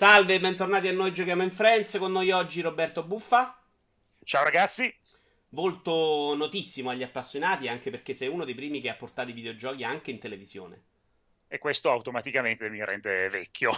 Salve, bentornati a noi Giochiamo in Friends. Con noi oggi Roberto Buffa. Ciao ragazzi. Volto notissimo agli appassionati, anche perché sei uno dei primi che ha portato i videogiochi anche in televisione e questo automaticamente mi rende vecchio,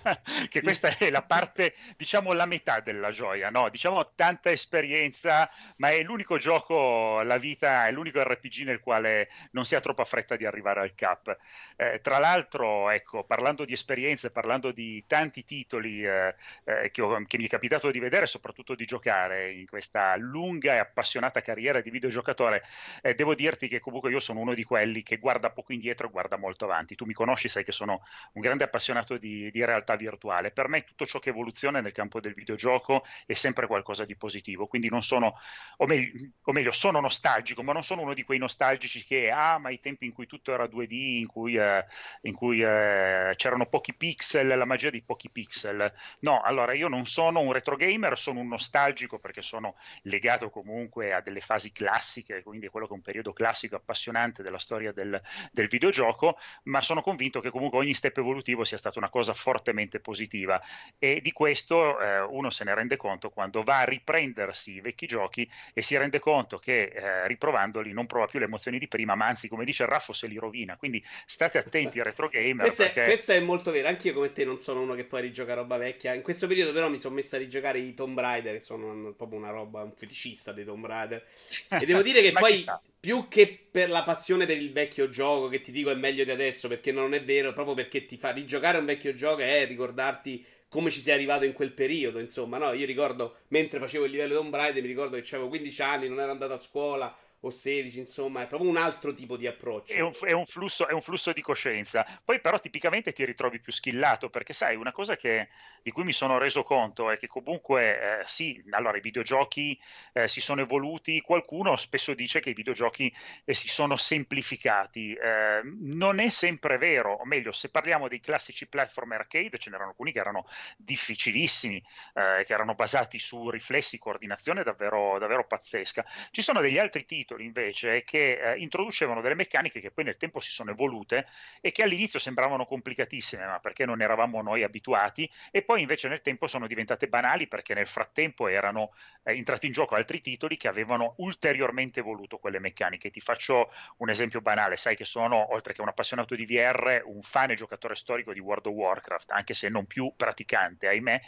che questa è la parte, diciamo, la metà della gioia, no? Diciamo tanta esperienza, ma è l'unico gioco, la vita, è l'unico RPG nel quale non si ha troppa fretta di arrivare al cap. Eh, tra l'altro, ecco, parlando di esperienze, parlando di tanti titoli eh, eh, che, ho, che, mi è capitato di vedere soprattutto di giocare in questa lunga e appassionata carriera di videogiocatore, eh, devo dirti che comunque io sono uno di quelli che guarda poco indietro e guarda molto avanti. Tu mi conosci sai che sono un grande appassionato di, di, realtà virtuale. Per me tutto ciò che evoluziona nel campo del videogioco è sempre qualcosa di positivo, quindi non sono, o meglio, o meglio sono nostalgico, ma non sono uno di quei nostalgici che, ah, ma i tempi in cui tutto era 2D, in cui, eh, in cui eh, c'erano pochi pixel, la magia di pochi pixel. No, allora io non sono un retro gamer, sono un nostalgico perché sono legato comunque a delle fasi classiche, quindi a quello che è un periodo classico appassionante della storia del, del videogioco, ma sono convinto che comunque ogni step evolutivo sia stata una cosa fortemente positiva. E di questo eh, uno se ne rende conto quando va a riprendersi i vecchi giochi e si rende conto che eh, riprovandoli non prova più le emozioni di prima, ma anzi come dice il Raffo se li rovina, quindi state attenti retro gamer. questo, perché... è, questo è molto vero, anch'io come te non sono uno che poi rigioca roba vecchia, in questo periodo però mi sono messo a rigiocare i Tomb Raider che sono proprio una roba, un feticista dei Tomb Raider. E devo dire che poi più che per la passione per il vecchio gioco, che ti dico è meglio di adesso, perché non è vero, proprio perché ti fa rigiocare un vecchio gioco e ricordarti come ci sei arrivato in quel periodo, insomma, no? Io ricordo, mentre facevo il livello di Tomb mi ricordo che avevo 15 anni, non ero andato a scuola, o 16, insomma, è proprio un altro tipo di approccio. È un, è, un flusso, è un, flusso, di coscienza. Poi però tipicamente ti ritrovi più schillato, perché sai, una cosa che, di cui mi sono reso conto è che comunque, eh, sì, allora i videogiochi eh, si sono evoluti, qualcuno spesso dice che i videogiochi eh, si sono semplificati. Eh, non è sempre vero, o meglio, se parliamo dei classici platform arcade, ce n'erano alcuni che erano difficilissimi, eh, che erano basati su riflessi, coordinazione davvero, davvero pazzesca. Ci sono degli altri titoli titoli invece che eh, introducevano delle meccaniche che poi nel tempo si sono evolute e che all'inizio sembravano complicatissime, ma perché non eravamo noi abituati, e poi invece nel tempo sono diventate banali perché nel frattempo erano eh, entrati in gioco altri titoli che avevano ulteriormente evoluto quelle meccaniche. Ti faccio un esempio banale, sai che sono, oltre che un appassionato di VR, un fan e giocatore storico di World of Warcraft, anche se non più praticante, ahimè.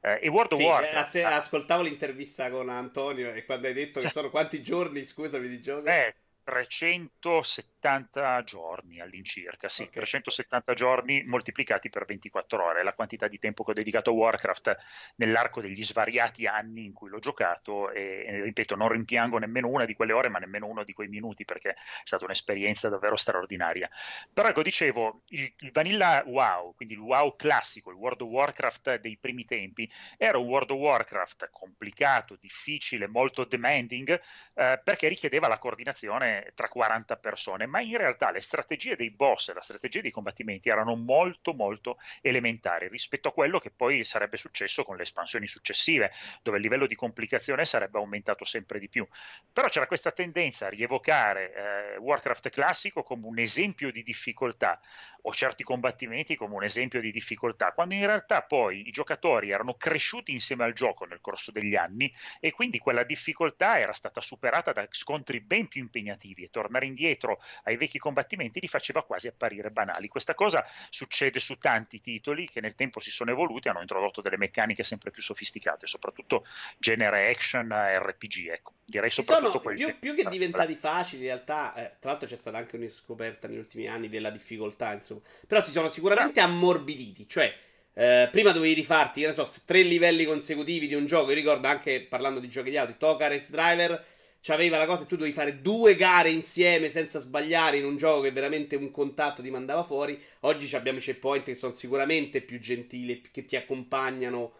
Eh, e World sì, of Warcraft... Eh, ascoltavo l'intervista con Antonio e quando hai detto che sono quanti giorni, scusami, di gioco? Eh, 370 giorni all'incirca, sì, okay. 370 giorni moltiplicati per 24 ore, la quantità di tempo che ho dedicato a Warcraft nell'arco degli svariati anni in cui l'ho giocato e, e, ripeto, non rimpiango nemmeno una di quelle ore, ma nemmeno uno di quei minuti perché è stata un'esperienza davvero straordinaria. Però ecco, dicevo, il, il Vanilla WoW, quindi il WoW classico, il World of Warcraft dei primi tempi, era un World of Warcraft complicato, difficile, molto demanding, eh, perché richiedeva la coordinazione tra 40 persone, ma in realtà le strategie dei boss e la strategia dei combattimenti erano molto molto elementari rispetto a quello che poi sarebbe successo con le espansioni successive, dove il livello di complicazione sarebbe aumentato sempre di più. Però c'era questa tendenza a rievocare eh, Warcraft classico come un esempio di difficoltà o certi combattimenti come un esempio di difficoltà, quando in realtà poi i giocatori erano cresciuti insieme al gioco nel corso degli anni e quindi quella difficoltà era stata superata da scontri ben più impegnativi motivi e tornare indietro ai vecchi combattimenti li faceva quasi apparire banali. Questa cosa succede su tanti titoli che nel tempo si sono evoluti, hanno introdotto delle meccaniche sempre più sofisticate, soprattutto genere action RPG, ecco. Direi soprattutto sono più, più, che diventati facili, in realtà, eh, tra l'altro c'è stata anche una scoperta negli ultimi anni della difficoltà, insomma. Però si sono sicuramente ammorbiditi, cioè eh, prima dovevi rifarti, che ne so, tre livelli consecutivi di un gioco. Io ricordo anche parlando di giochi di auto, Toka Race Driver c'aveva la cosa che tu dovevi fare due gare insieme senza sbagliare in un gioco che veramente un contatto ti mandava fuori. Oggi abbiamo i checkpoint che sono sicuramente più gentili, che ti accompagnano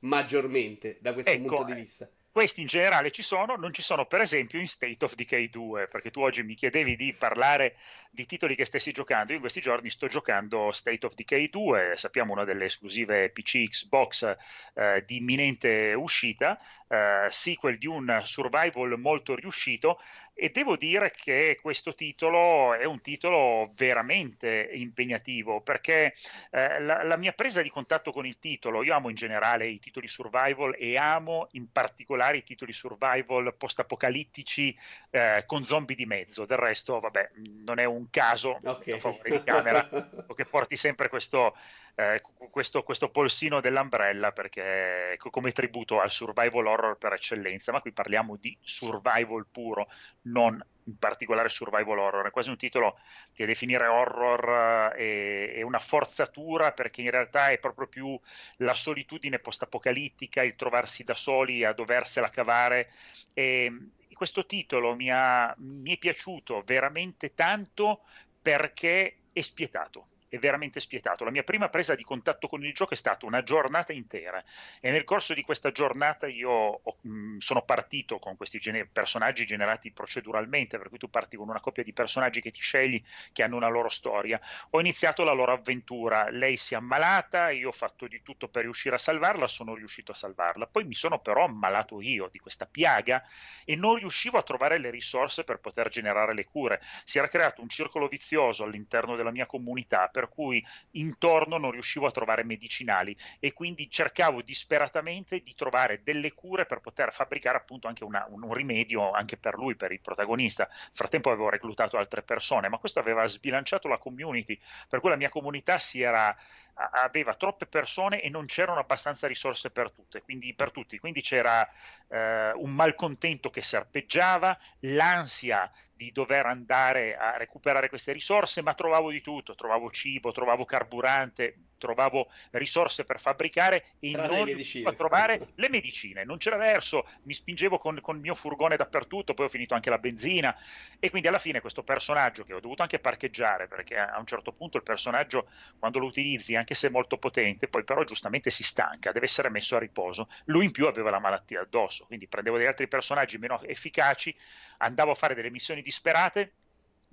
maggiormente da questo ecco, punto di vista. Questi in generale ci sono, non ci sono per esempio in State of Decay 2, perché tu oggi mi chiedevi di parlare di titoli che stessi giocando, io in questi giorni sto giocando State of Decay 2, sappiamo una delle esclusive PC Xbox eh, di imminente uscita, eh, sequel di un survival molto riuscito, e devo dire che questo titolo è un titolo veramente impegnativo perché eh, la, la, mia presa di contatto con il titolo, io amo in generale i titoli survival e amo in particolare i titoli survival post-apocalittici eh, con zombie di mezzo, del resto vabbè non è un caso okay. a favore di camera che porti sempre questo, eh, questo, questo polsino dell'Umbrella perché come tributo al survival horror per eccellenza, ma qui parliamo di survival puro non in particolare survival horror, è quasi un titolo che definire horror eh, è, è, una forzatura perché in realtà è proprio più la solitudine post-apocalittica, il trovarsi da soli a doversela cavare. E questo titolo mi, ha, mi è piaciuto veramente tanto perché è spietato è veramente spietato. La mia prima presa di contatto con il gioco è stata una giornata intera e nel corso di questa giornata io ho, mh, sono partito con questi gene- personaggi generati proceduralmente, per cui tu parti con una coppia di personaggi che ti scegli, che hanno una loro storia. Ho iniziato la loro avventura, lei si è ammalata, io ho fatto di tutto per riuscire a salvarla, sono riuscito a salvarla. Poi mi sono però ammalato io di questa piaga e non riuscivo a trovare le risorse per poter generare le cure. Si era creato un circolo vizioso all'interno della mia comunità per per cui intorno non riuscivo a trovare medicinali e quindi cercavo disperatamente di trovare delle cure per poter fabbricare appunto anche una, un, un, rimedio anche per lui, per il protagonista. Nel frattempo avevo reclutato altre persone, ma questo aveva sbilanciato la community, per cui la mia comunità si era aveva troppe persone e non c'erano abbastanza risorse per, tutte, quindi, per tutti, quindi c'era eh, un malcontento che serpeggiava, l'ansia di dover andare a recuperare queste risorse, ma trovavo di tutto, trovavo cibo, trovavo carburante, trovavo risorse per fabbricare e Tra non riuscivo a trovare le medicine, non c'era verso, mi spingevo con, con, il mio furgone dappertutto, poi ho finito anche la benzina. E quindi alla fine questo personaggio che ho dovuto anche parcheggiare perché a un certo punto il personaggio quando lo utilizzi, anche se è molto potente, poi però giustamente si stanca, deve essere messo a riposo, lui in più aveva la malattia addosso, quindi prendevo degli altri personaggi meno efficaci, andavo a fare delle missioni disperate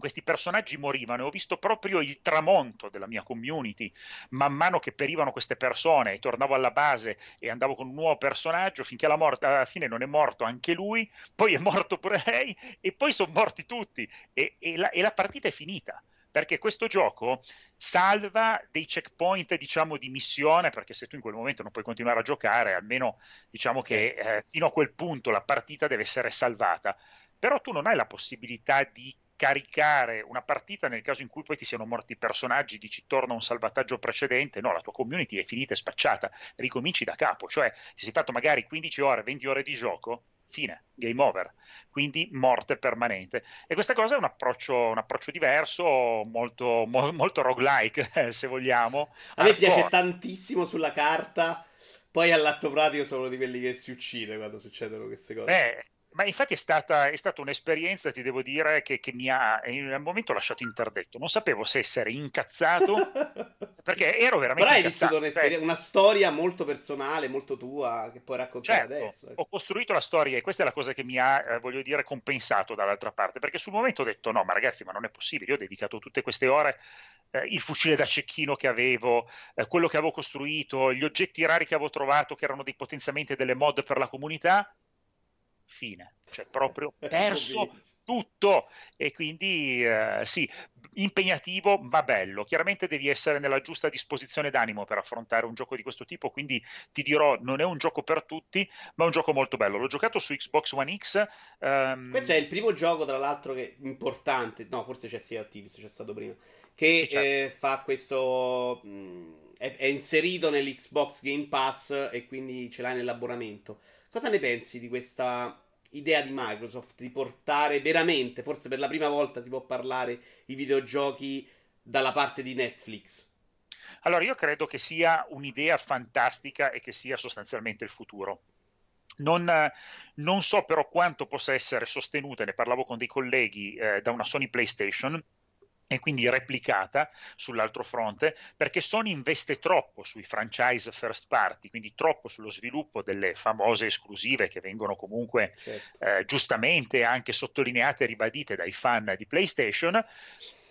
questi personaggi morivano. E ho visto proprio il tramonto della mia community. Man mano che perivano queste persone e tornavo alla base e andavo con un nuovo personaggio finché alla, morte, alla fine non è morto anche lui, poi è morto pure lei e poi sono morti tutti. E, e, la, e la partita è finita perché questo gioco salva dei checkpoint diciamo di missione perché se tu in quel momento non puoi continuare a giocare almeno diciamo che certo. eh, fino a quel punto la partita deve essere salvata. Però tu non hai la possibilità di caricare una partita nel caso in cui poi ti siano morti i personaggi, dici torna un salvataggio precedente, no, la tua community è finita e spacciata, ricominci da capo, cioè ti sei fatto magari 15 ore, 20 ore di gioco, fine, game over, quindi morte permanente. E questa cosa è un approccio, un approccio diverso, molto, mo, molto roguelike, se vogliamo. A me piace tantissimo sulla carta, poi all'atto pratico sono di quelli che si uccide quando succedono queste cose. Eh, ma infatti è stata, è stata, un'esperienza, ti devo dire, che, che mi ha in un momento lasciato interdetto. Non sapevo se essere incazzato, perché ero veramente Però hai vissuto cioè, una storia molto personale, molto tua, che puoi raccontare certo, adesso. Ecco. Ho costruito la storia e questa è la cosa che mi ha, eh, voglio dire, compensato dall'altra parte, perché sul momento ho detto no, ma ragazzi, ma non è possibile, io ho dedicato tutte queste ore, eh, il fucile da cecchino che avevo, eh, quello che avevo costruito, gli oggetti rari che avevo trovato, che erano dei potenziamenti delle mod per la comunità, fine, cioè proprio perso tutto e quindi eh, sì, impegnativo ma bello. Chiaramente devi essere nella giusta disposizione d'animo per affrontare un gioco di questo tipo, quindi ti dirò, non è un gioco per tutti, ma è un gioco molto bello. L'ho giocato su Xbox One X. Um... Questo è il primo gioco, tra l'altro, che importante, no, forse c'è Sea Activis, c'è stato prima, che certo. eh, fa questo... Mh, mm, è, è inserito nell'Xbox Game Pass e quindi ce l'hai nell'abbonamento. Cosa ne pensi di questa idea di Microsoft di portare veramente, forse per la prima volta si può parlare i videogiochi dalla parte di Netflix? Allora, io credo che sia un'idea fantastica e che sia sostanzialmente il futuro. Non, non so però quanto possa essere sostenuta, ne parlavo con dei colleghi eh, da una Sony PlayStation, e quindi replicata sull'altro fronte, perché Sony investe troppo sui franchise first party, quindi troppo sullo sviluppo delle famose esclusive che vengono comunque certo. eh, giustamente anche sottolineate e ribadite dai fan di PlayStation.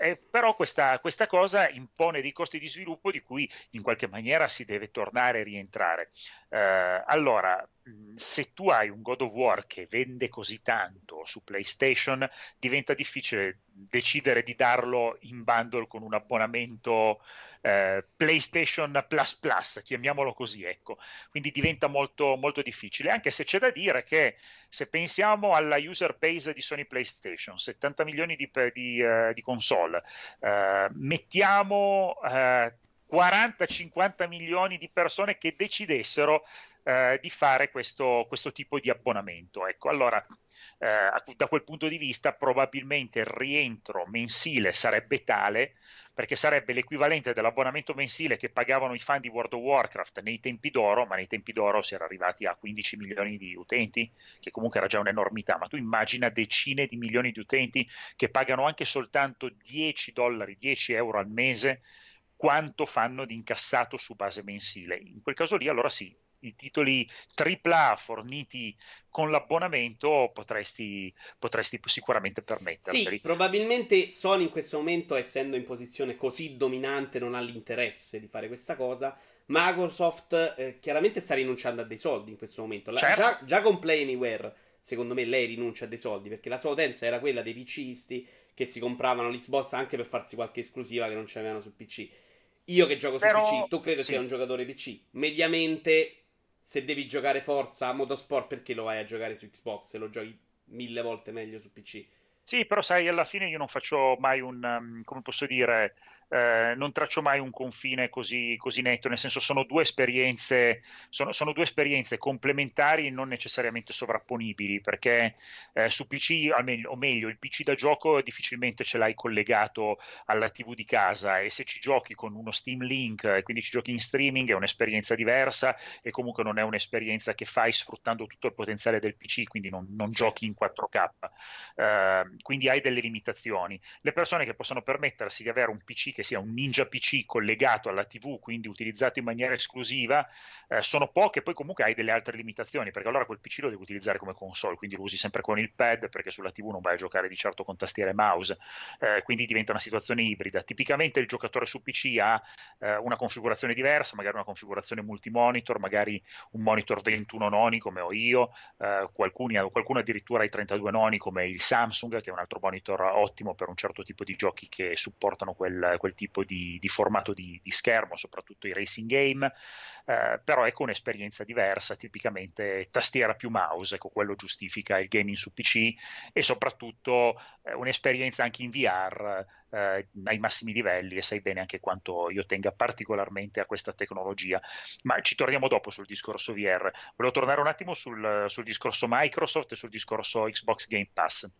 Eh, però questa, questa, cosa impone dei costi di sviluppo di cui in qualche maniera si deve tornare a rientrare. Eh, allora, se tu hai un God of War che vende così tanto su PlayStation, diventa difficile decidere di darlo in bundle con un abbonamento eh, PlayStation Plus Plus, chiamiamolo così, ecco. Quindi diventa molto, molto difficile, anche se c'è da dire che se pensiamo alla user base di Sony PlayStation, 70 milioni di, di, uh, di console, uh, mettiamo... Uh, 40-50 milioni di persone che decidessero eh, di fare questo, questo, tipo di abbonamento. Ecco, allora eh, da quel punto di vista probabilmente il rientro mensile sarebbe tale perché sarebbe l'equivalente dell'abbonamento mensile che pagavano i fan di World of Warcraft nei tempi d'oro, ma nei tempi d'oro si era arrivati a 15 milioni di utenti, che comunque era già un'enormità, ma tu immagina decine di milioni di utenti che pagano anche soltanto 10 dollari, 10 euro al mese quanto fanno di incassato su base mensile. In quel caso lì allora sì, i titoli AAA forniti con l'abbonamento potresti, potresti sicuramente permetterli. Sì, probabilmente Sony in questo momento, essendo in posizione così dominante, non ha l'interesse di fare questa cosa. Microsoft eh, chiaramente sta rinunciando a dei soldi in questo momento. La, certo. già, già, con Play Anywhere, secondo me, lei rinuncia a dei soldi perché la sua utenza era quella dei PCisti che si compravano l'Xbox anche per farsi qualche esclusiva che non c'avevano sul PC. Io che gioco Però, su PC, tu credo sì. sia un giocatore PC. Mediamente, se devi giocare Forza Motorsport, perché lo vai a giocare su Xbox se lo giochi mille volte meglio su PC? Sì, però sai, alla fine io non faccio mai un, um, come posso dire, eh, non traccio mai un confine così, così, netto, nel senso sono due esperienze, sono, sono due esperienze complementari e non necessariamente sovrapponibili, perché eh, su PC, o meglio, il PC da gioco difficilmente ce l'hai collegato alla TV di casa e se ci giochi con uno Steam Link e quindi ci giochi in streaming è un'esperienza diversa e comunque non è un'esperienza che fai sfruttando tutto il potenziale del PC, quindi non, non giochi in 4K. Eh, quindi hai delle limitazioni. Le persone che possono permettersi di avere un PC che sia un Ninja PC collegato alla TV, quindi utilizzato in maniera esclusiva, eh, sono poche, poi comunque hai delle altre limitazioni, perché allora quel PC lo devi utilizzare come console, quindi lo usi sempre con il pad, perché sulla TV non vai a giocare di certo con tastiera e mouse, eh, quindi diventa una situazione ibrida. Tipicamente il giocatore su PC ha eh, una configurazione diversa, magari una configurazione multimonitor, magari un monitor 21 noni come ho io, eh, qualcuno, qualcuno addirittura i 32 noni come il Samsung, che è un altro monitor ottimo per un certo tipo di giochi che supportano quel, quel tipo di, di formato di, di, schermo, soprattutto i racing game, eh, però ecco un'esperienza diversa, tipicamente tastiera più mouse, ecco quello giustifica il gaming su PC e soprattutto eh, un'esperienza anche in VR eh, ai massimi livelli e sai bene anche quanto io tenga particolarmente a questa tecnologia. Ma ci torniamo dopo sul discorso VR. Volevo tornare un attimo sul, sul discorso Microsoft e sul discorso Xbox Game Pass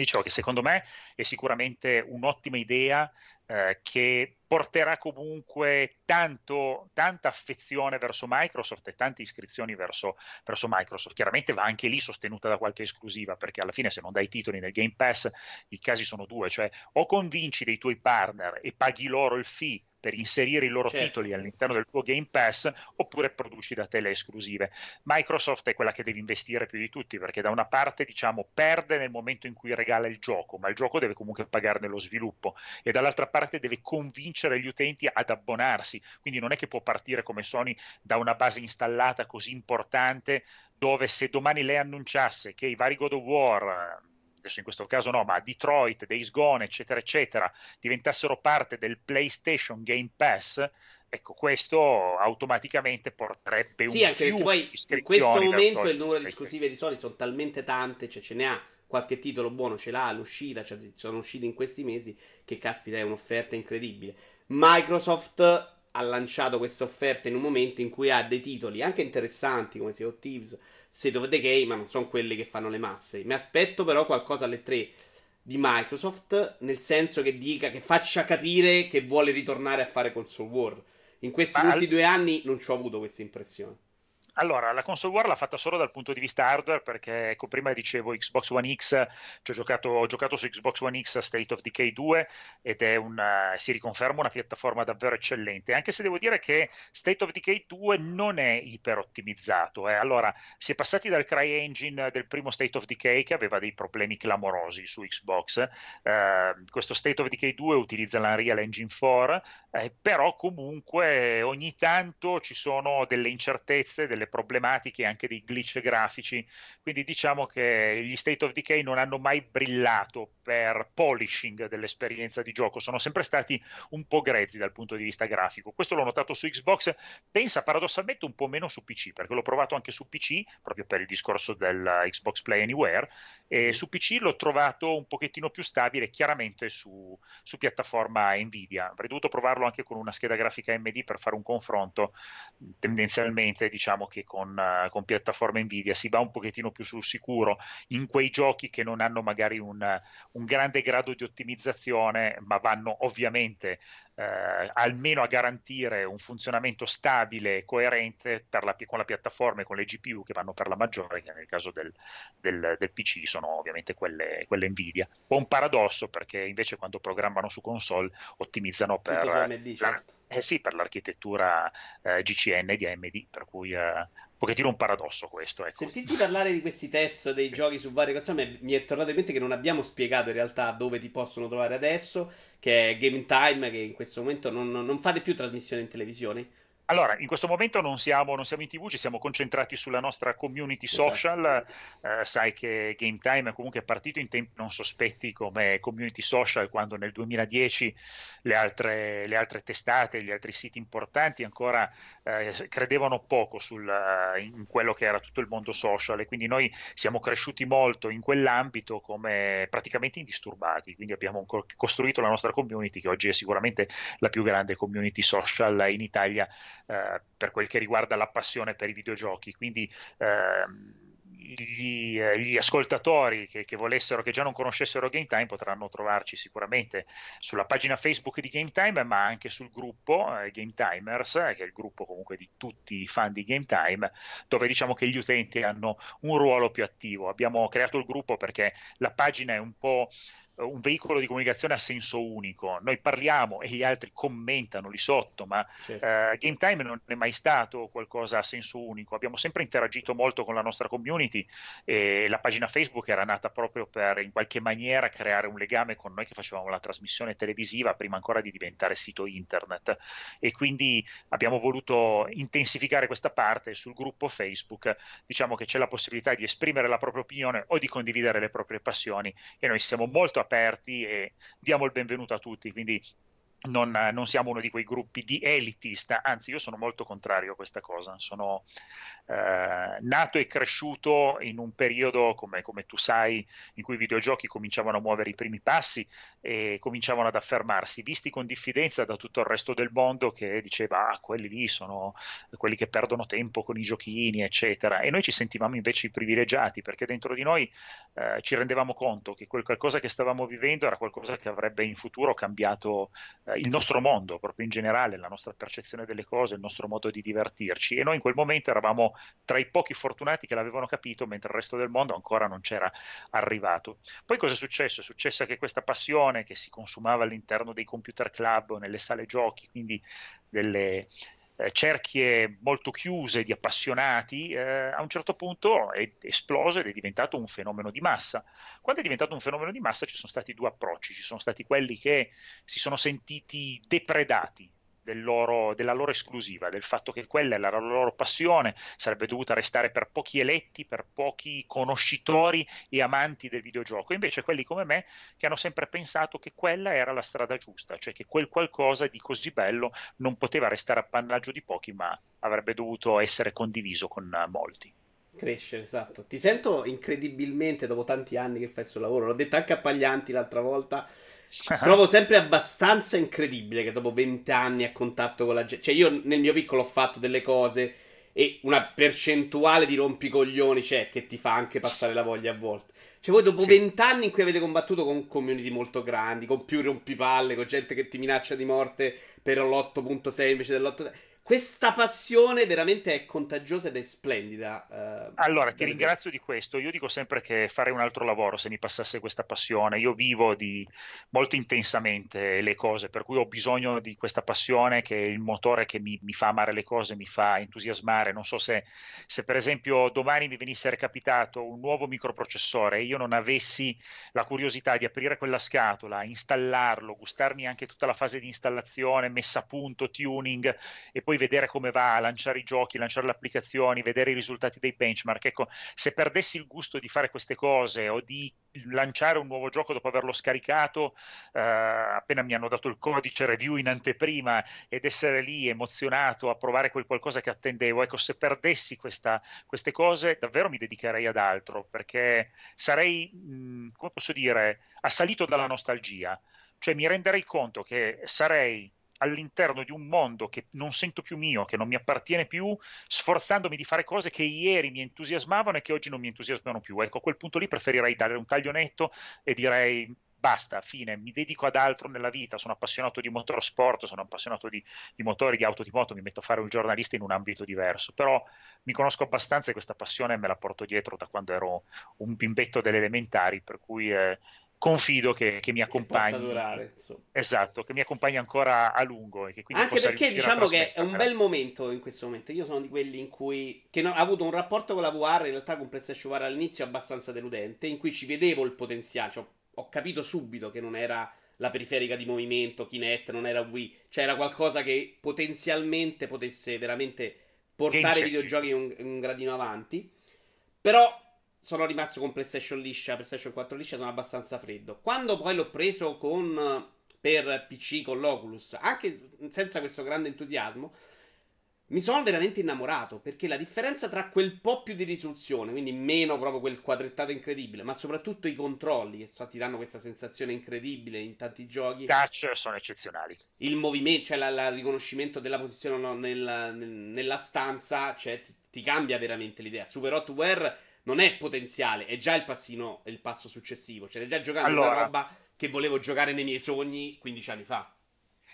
dicevo che secondo me è sicuramente un'ottima idea eh, che porterà comunque tanto, tanta affezione verso Microsoft e tante iscrizioni verso, verso, Microsoft. Chiaramente va anche lì sostenuta da qualche esclusiva, perché alla fine se non dai titoli nel Game Pass i casi sono due, cioè o convinci dei tuoi partner e paghi loro il fee per inserire i loro certo. titoli all'interno del tuo Game Pass oppure produci da te le esclusive. Microsoft è quella che deve investire più di tutti perché da una parte diciamo perde nel momento in cui regala il gioco, ma il gioco deve comunque pagarne lo sviluppo e dall'altra parte deve convincere convincere gli utenti ad abbonarsi. Quindi non è che può partire come Sony da una base installata così importante dove se domani lei annunciasse che i vari God of War adesso in questo caso no, ma Detroit, Days Gone, eccetera, eccetera, diventassero parte del PlayStation Game Pass, ecco, questo automaticamente porterebbe un Sì, anche perché poi in questo momento il numero di esclusive di Sony sono talmente tante, cioè ce ne ha qualche titolo buono ce l'ha all'uscita, cioè sono usciti in questi mesi, che caspita è un'offerta incredibile. Microsoft ha lanciato questa offerta in un momento in cui ha dei titoli anche interessanti come Sea of Thieves, State of the Game, ma non sono quelli che fanno le masse. Mi aspetto però qualcosa alle tre di Microsoft, nel senso che dica, che faccia capire che vuole ritornare a fare console war. In questi ma ultimi al... due anni non ci ho avuto questa impressione Allora, la console war l'ha fatta solo dal punto di vista hardware perché, ecco, prima dicevo Xbox One X, cioè ho, giocato, ho giocato su Xbox One X State of Decay 2 ed è una, si riconferma una piattaforma davvero eccellente, anche se devo dire che State of Decay 2 non è iper ottimizzato. Eh. Allora, si è passati dal CryEngine del primo State of Decay che aveva dei problemi clamorosi su Xbox, eh, questo State of Decay 2 utilizza l'Unreal Engine 4, eh, però comunque ogni tanto ci sono delle incertezze, delle problematiche, anche dei glitch grafici. Quindi diciamo che gli State of Decay non hanno mai brillato per polishing dell'esperienza di gioco, sono sempre stati un po' grezzi dal punto di vista grafico. Questo l'ho notato su Xbox, pensa paradossalmente un po' meno su PC, perché l'ho provato anche su PC, proprio per il discorso del Xbox Play Anywhere, e su PC l'ho trovato un pochettino più stabile, chiaramente su, su piattaforma Nvidia. Avrei dovuto provarlo anche con una scheda grafica AMD per fare un confronto. Tendenzialmente diciamo che con, uh, con piattaforma Nvidia si va un pochettino più sul sicuro in quei giochi che non hanno magari un, un grande grado di ottimizzazione, ma vanno ovviamente eh, almeno a garantire un funzionamento stabile e coerente la, con la piattaforma e con le GPU che vanno per la maggiore, che nel caso del, del, del PC sono ovviamente quelle, quelle Nvidia. Un paradosso perché invece quando programmano su console ottimizzano per, certo. eh sì, per l'architettura eh, GCN di AMD, per cui eh, pochettino un paradosso questo. Ecco. Sentiti parlare di questi test dei giochi su varie console, mi è tornato in mente che non abbiamo spiegato in realtà dove ti possono trovare adesso, che è Game Time, che in questo momento non, non fate più trasmissioni in televisione. Allora, in questo momento non siamo, non siamo, in TV, ci siamo concentrati sulla nostra community esatto. social. Eh, sai che Game Time è comunque partito in tempi non sospetti come community social, quando nel 2010 le altre, le altre testate, gli altri siti importanti ancora eh, credevano poco sul, eh, in quello che era tutto il mondo social. E quindi noi siamo cresciuti molto in quell'ambito come praticamente indisturbati. Quindi abbiamo costruito la nostra community, che oggi è sicuramente la più grande community social in Italia eh, per quel che riguarda la passione per i videogiochi. Quindi ehm, gli, eh, gli, ascoltatori che, che, volessero, che già non conoscessero Game Time, potranno trovarci sicuramente sulla pagina Facebook di Game Time, ma anche sul gruppo eh, Game Timers, che è il gruppo comunque di tutti i fan di Game Time, dove diciamo che gli utenti hanno un ruolo più attivo. Abbiamo creato il gruppo perché la pagina è un po' un veicolo di comunicazione a senso unico. Noi parliamo e gli altri commentano lì sotto, ma certo. uh, Game Time non è mai stato qualcosa a senso unico. Abbiamo sempre interagito molto con la nostra community e la pagina Facebook era nata proprio per in qualche maniera creare un legame con noi che facevamo la trasmissione televisiva prima ancora di diventare sito internet e quindi abbiamo voluto intensificare questa parte sul gruppo Facebook. Diciamo che c'è la possibilità di esprimere la propria opinione o di condividere le proprie passioni e noi siamo molto aperti e diamo il benvenuto a tutti. Quindi non, non, siamo uno di quei gruppi di elitista, anzi io sono molto contrario a questa cosa, sono eh, nato e cresciuto in un periodo, come, come, tu sai, in cui i videogiochi cominciavano a muovere i primi passi e cominciavano ad affermarsi, visti con diffidenza da tutto il resto del mondo che diceva, ah, quelli lì sono quelli che perdono tempo con i giochini, eccetera, e noi ci sentivamo invece i privilegiati, perché dentro di noi eh, ci rendevamo conto che quel qualcosa che stavamo vivendo era qualcosa che avrebbe in futuro cambiato eh, il nostro mondo, proprio in generale, la nostra percezione delle cose, il nostro modo di divertirci. E noi in quel momento eravamo tra i pochi fortunati che l'avevano capito, mentre il resto del mondo ancora non c'era arrivato. Poi cosa è successo? È successo che questa passione che si consumava all'interno dei computer club o nelle sale giochi, quindi delle, eh, cerchie molto chiuse di appassionati, eh, a un certo punto è esploso ed è diventato un fenomeno di massa. Quando è diventato un fenomeno di massa ci sono stati due approcci, ci sono stati quelli che si sono sentiti depredati del loro, della loro esclusiva, del fatto che quella è la loro passione, sarebbe dovuta restare per pochi eletti, per pochi conoscitori e amanti del videogioco. Invece quelli come me che hanno sempre pensato che quella era la strada giusta, cioè che quel qualcosa di così bello non poteva restare appannaggio di pochi, ma avrebbe dovuto essere condiviso con molti. Crescere, esatto. Ti sento incredibilmente dopo tanti anni che fai questo lavoro. L'ho detto anche a Paglianti l'altra volta Trovo sempre abbastanza incredibile che dopo vent'anni a contatto con la gente. Cioè, io nel mio piccolo ho fatto delle cose e una percentuale di rompicoglioni c'è che ti fa anche passare la voglia a volte. Cioè, voi dopo vent'anni sì. in cui avete combattuto con community molto grandi, con più rompipalle, con gente che ti minaccia di morte per l'8.6 invece dell'8 questa passione veramente è contagiosa ed è splendida. Uh, allora, ti ringrazio di questo. Io dico sempre che farei un altro lavoro se mi passasse questa passione. Io vivo di, molto intensamente le cose, per cui ho bisogno di questa passione che è il motore che mi, mi fa amare le cose, mi fa entusiasmare. Non so se, se, per esempio domani mi venisse recapitato un nuovo microprocessore e io non avessi la curiosità di aprire quella scatola, installarlo, gustarmi anche tutta la fase di installazione, messa a punto, tuning e poi vedere come va lanciare i giochi, lanciare le applicazioni, vedere i risultati dei benchmark. Ecco, se perdessi il gusto di fare queste cose o di lanciare un nuovo gioco dopo averlo scaricato, eh, appena mi hanno dato il codice review in anteprima ed essere lì emozionato a provare quel qualcosa che attendevo, ecco, se perdessi questa, queste cose davvero mi dedicherei ad altro perché sarei, mh, come posso dire, assalito dalla nostalgia. Cioè mi renderei conto che sarei all'interno di un mondo che non sento più mio, che non mi appartiene più, sforzandomi di fare cose che ieri mi entusiasmavano e che oggi non mi entusiasmano più. Ecco, a quel punto lì preferirei dare un taglio netto e direi basta, fine, mi dedico ad altro nella vita, sono appassionato di motorsport, sono appassionato di, di, motori, di auto di moto, mi metto a fare un giornalista in un ambito diverso, però mi conosco abbastanza e questa passione me la porto dietro da quando ero un bimbetto delle elementari, per cui eh, confido che, che mi accompagni. Che durare, esatto, che mi accompagni ancora a lungo. Anche perché diciamo che è un bel momento in questo momento. Io sono di quelli in cui che no, ha avuto un rapporto con la VR, in realtà con PlayStation VR all'inizio abbastanza deludente, in cui ci vedevo il potenziale. Cioè, ho capito subito che non era la periferica di movimento, Kinect, non era Wii, cioè era qualcosa che potenzialmente potesse veramente portare i videogiochi un, un gradino avanti. Però sono rimasto con PlayStation liscia, PlayStation 4 liscia, sono abbastanza freddo. Quando poi l'ho preso con per PC con l'Oculus, anche senza questo grande entusiasmo, mi sono veramente innamorato perché la differenza tra quel po' più di risoluzione, quindi meno proprio quel quadrettato incredibile, ma soprattutto i controlli che ti danno questa sensazione incredibile in tanti giochi. I touch sono eccezionali. Il movimento, cioè il riconoscimento della posizione no, nel, nel, nella stanza, cioè ti, ti, cambia veramente l'idea. Super Hotware non è potenziale, è già il passino, il passo successivo. Cioè, già giocando allora, una roba che volevo giocare nei miei sogni 15 anni fa.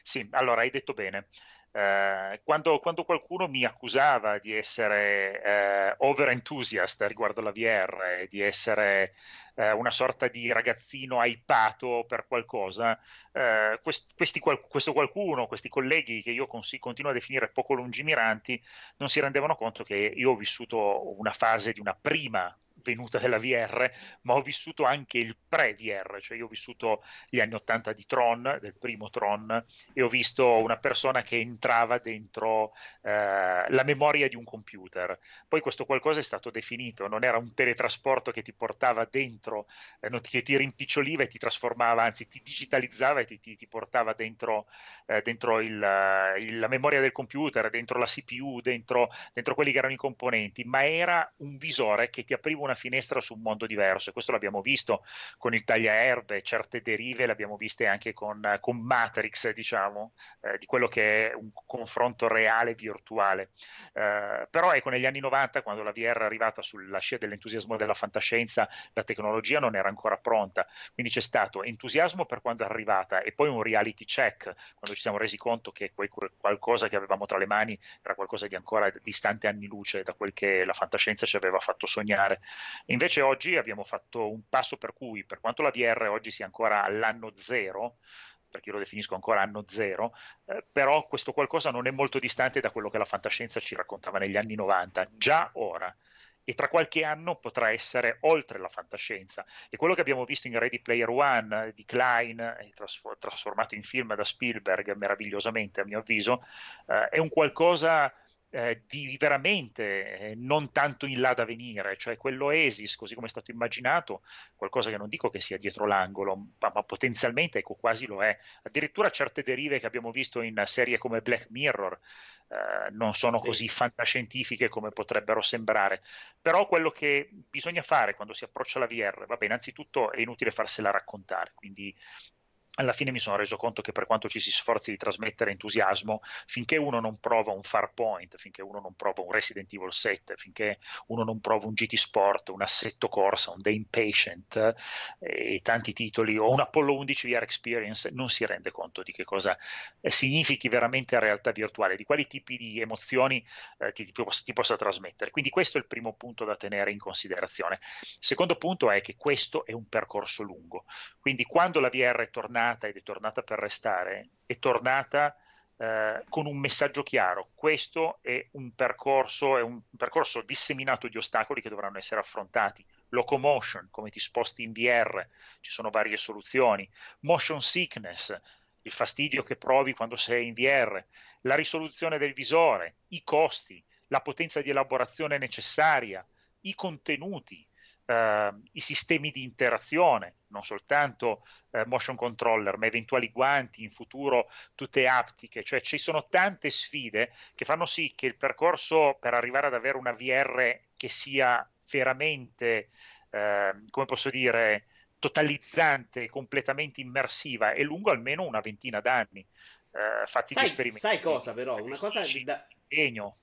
Sì, allora hai detto bene. Eh, quando, quando, qualcuno mi accusava di essere eh, over enthusiast riguardo la VR, di essere eh, una sorta di ragazzino hypato per qualcosa, eh, quest, questi, questo qualcuno, questi colleghi che io cons- continuo a definire poco lungimiranti, non si rendevano conto che io ho vissuto una fase di una prima venuta della VR, ma ho vissuto anche il pre-VR, cioè io ho vissuto gli anni 80 di Tron, del primo Tron, e ho visto una persona che entrava dentro eh, la memoria di un computer. Poi questo qualcosa è stato definito, non era un teletrasporto che ti portava dentro, eh, che ti rimpiccioliva e ti trasformava, anzi ti digitalizzava e ti, ti, ti portava dentro, eh, dentro il, il, la memoria del computer, dentro la CPU, dentro, dentro quelli che erano i componenti, ma era un visore che ti apriva una una finestra su un mondo diverso e questo l'abbiamo visto con il tagliaerbe, certe derive le abbiamo viste anche con, con Matrix, diciamo, eh, di quello che è un confronto reale virtuale. Eh, però ecco, negli anni 90, quando la VR è arrivata sulla scia dell'entusiasmo della fantascienza, la tecnologia non era ancora pronta, quindi c'è stato entusiasmo per quando è arrivata e poi un reality check, quando ci siamo resi conto che quel, qualcosa che avevamo tra le mani era qualcosa di ancora distante anni luce da quel che la fantascienza ci aveva fatto sognare. Invece oggi abbiamo fatto un passo per cui, per quanto la VR oggi sia ancora all'anno zero, perché io lo definisco ancora anno zero, eh, però questo qualcosa non è molto distante da quello che la fantascienza ci raccontava negli anni 90, già ora. E tra qualche anno potrà essere oltre la fantascienza. E quello che abbiamo visto in Ready Player One di Klein, trasformato in film da Spielberg meravigliosamente, a mio avviso, eh, è un qualcosa eh, di veramente eh, non tanto in là da venire, cioè quello ESIS, così come è stato immaginato, qualcosa che non dico che sia dietro l'angolo, ma, ma potenzialmente ecco, quasi lo è. Addirittura certe derive che abbiamo visto in serie come Black Mirror eh, non sono sì. così fantascientifiche come potrebbero sembrare. Però quello che bisogna fare quando si approccia la VR, vabbè, innanzitutto è inutile farsela raccontare, quindi alla fine mi sono reso conto che per quanto ci si sforzi di trasmettere entusiasmo, finché uno non prova un Farpoint, finché uno non prova un Resident Evil 7, finché uno non prova un GT Sport, un Assetto Corsa, un The Impatient eh, e tanti titoli, o un Apollo 11 VR Experience, non si rende conto di che cosa eh, significhi veramente realtà virtuale, di quali tipi di emozioni eh, ti, ti, possa trasmettere. Quindi questo è il primo punto da tenere in considerazione. Il secondo punto è che questo è un percorso lungo, quindi quando la VR è tornata ed è tornata per restare, è tornata eh, con un messaggio chiaro. Questo è un percorso, è un percorso disseminato di ostacoli che dovranno essere affrontati. Locomotion, come ti sposti in VR, ci sono varie soluzioni. Motion sickness, il fastidio che provi quando sei in VR, la risoluzione del visore, i costi, la potenza di elaborazione necessaria, i contenuti, eh, i sistemi di interazione, non soltanto eh, motion controller, ma eventuali guanti, in futuro tutte aptiche, cioè ci sono tante sfide che fanno sì che il percorso per arrivare ad avere una VR che sia veramente, eh, come posso dire, totalizzante, completamente immersiva, è lungo almeno una ventina d'anni. Eh, fatti sai, esperimenti. Sai cosa però? Una cosa da... Impegno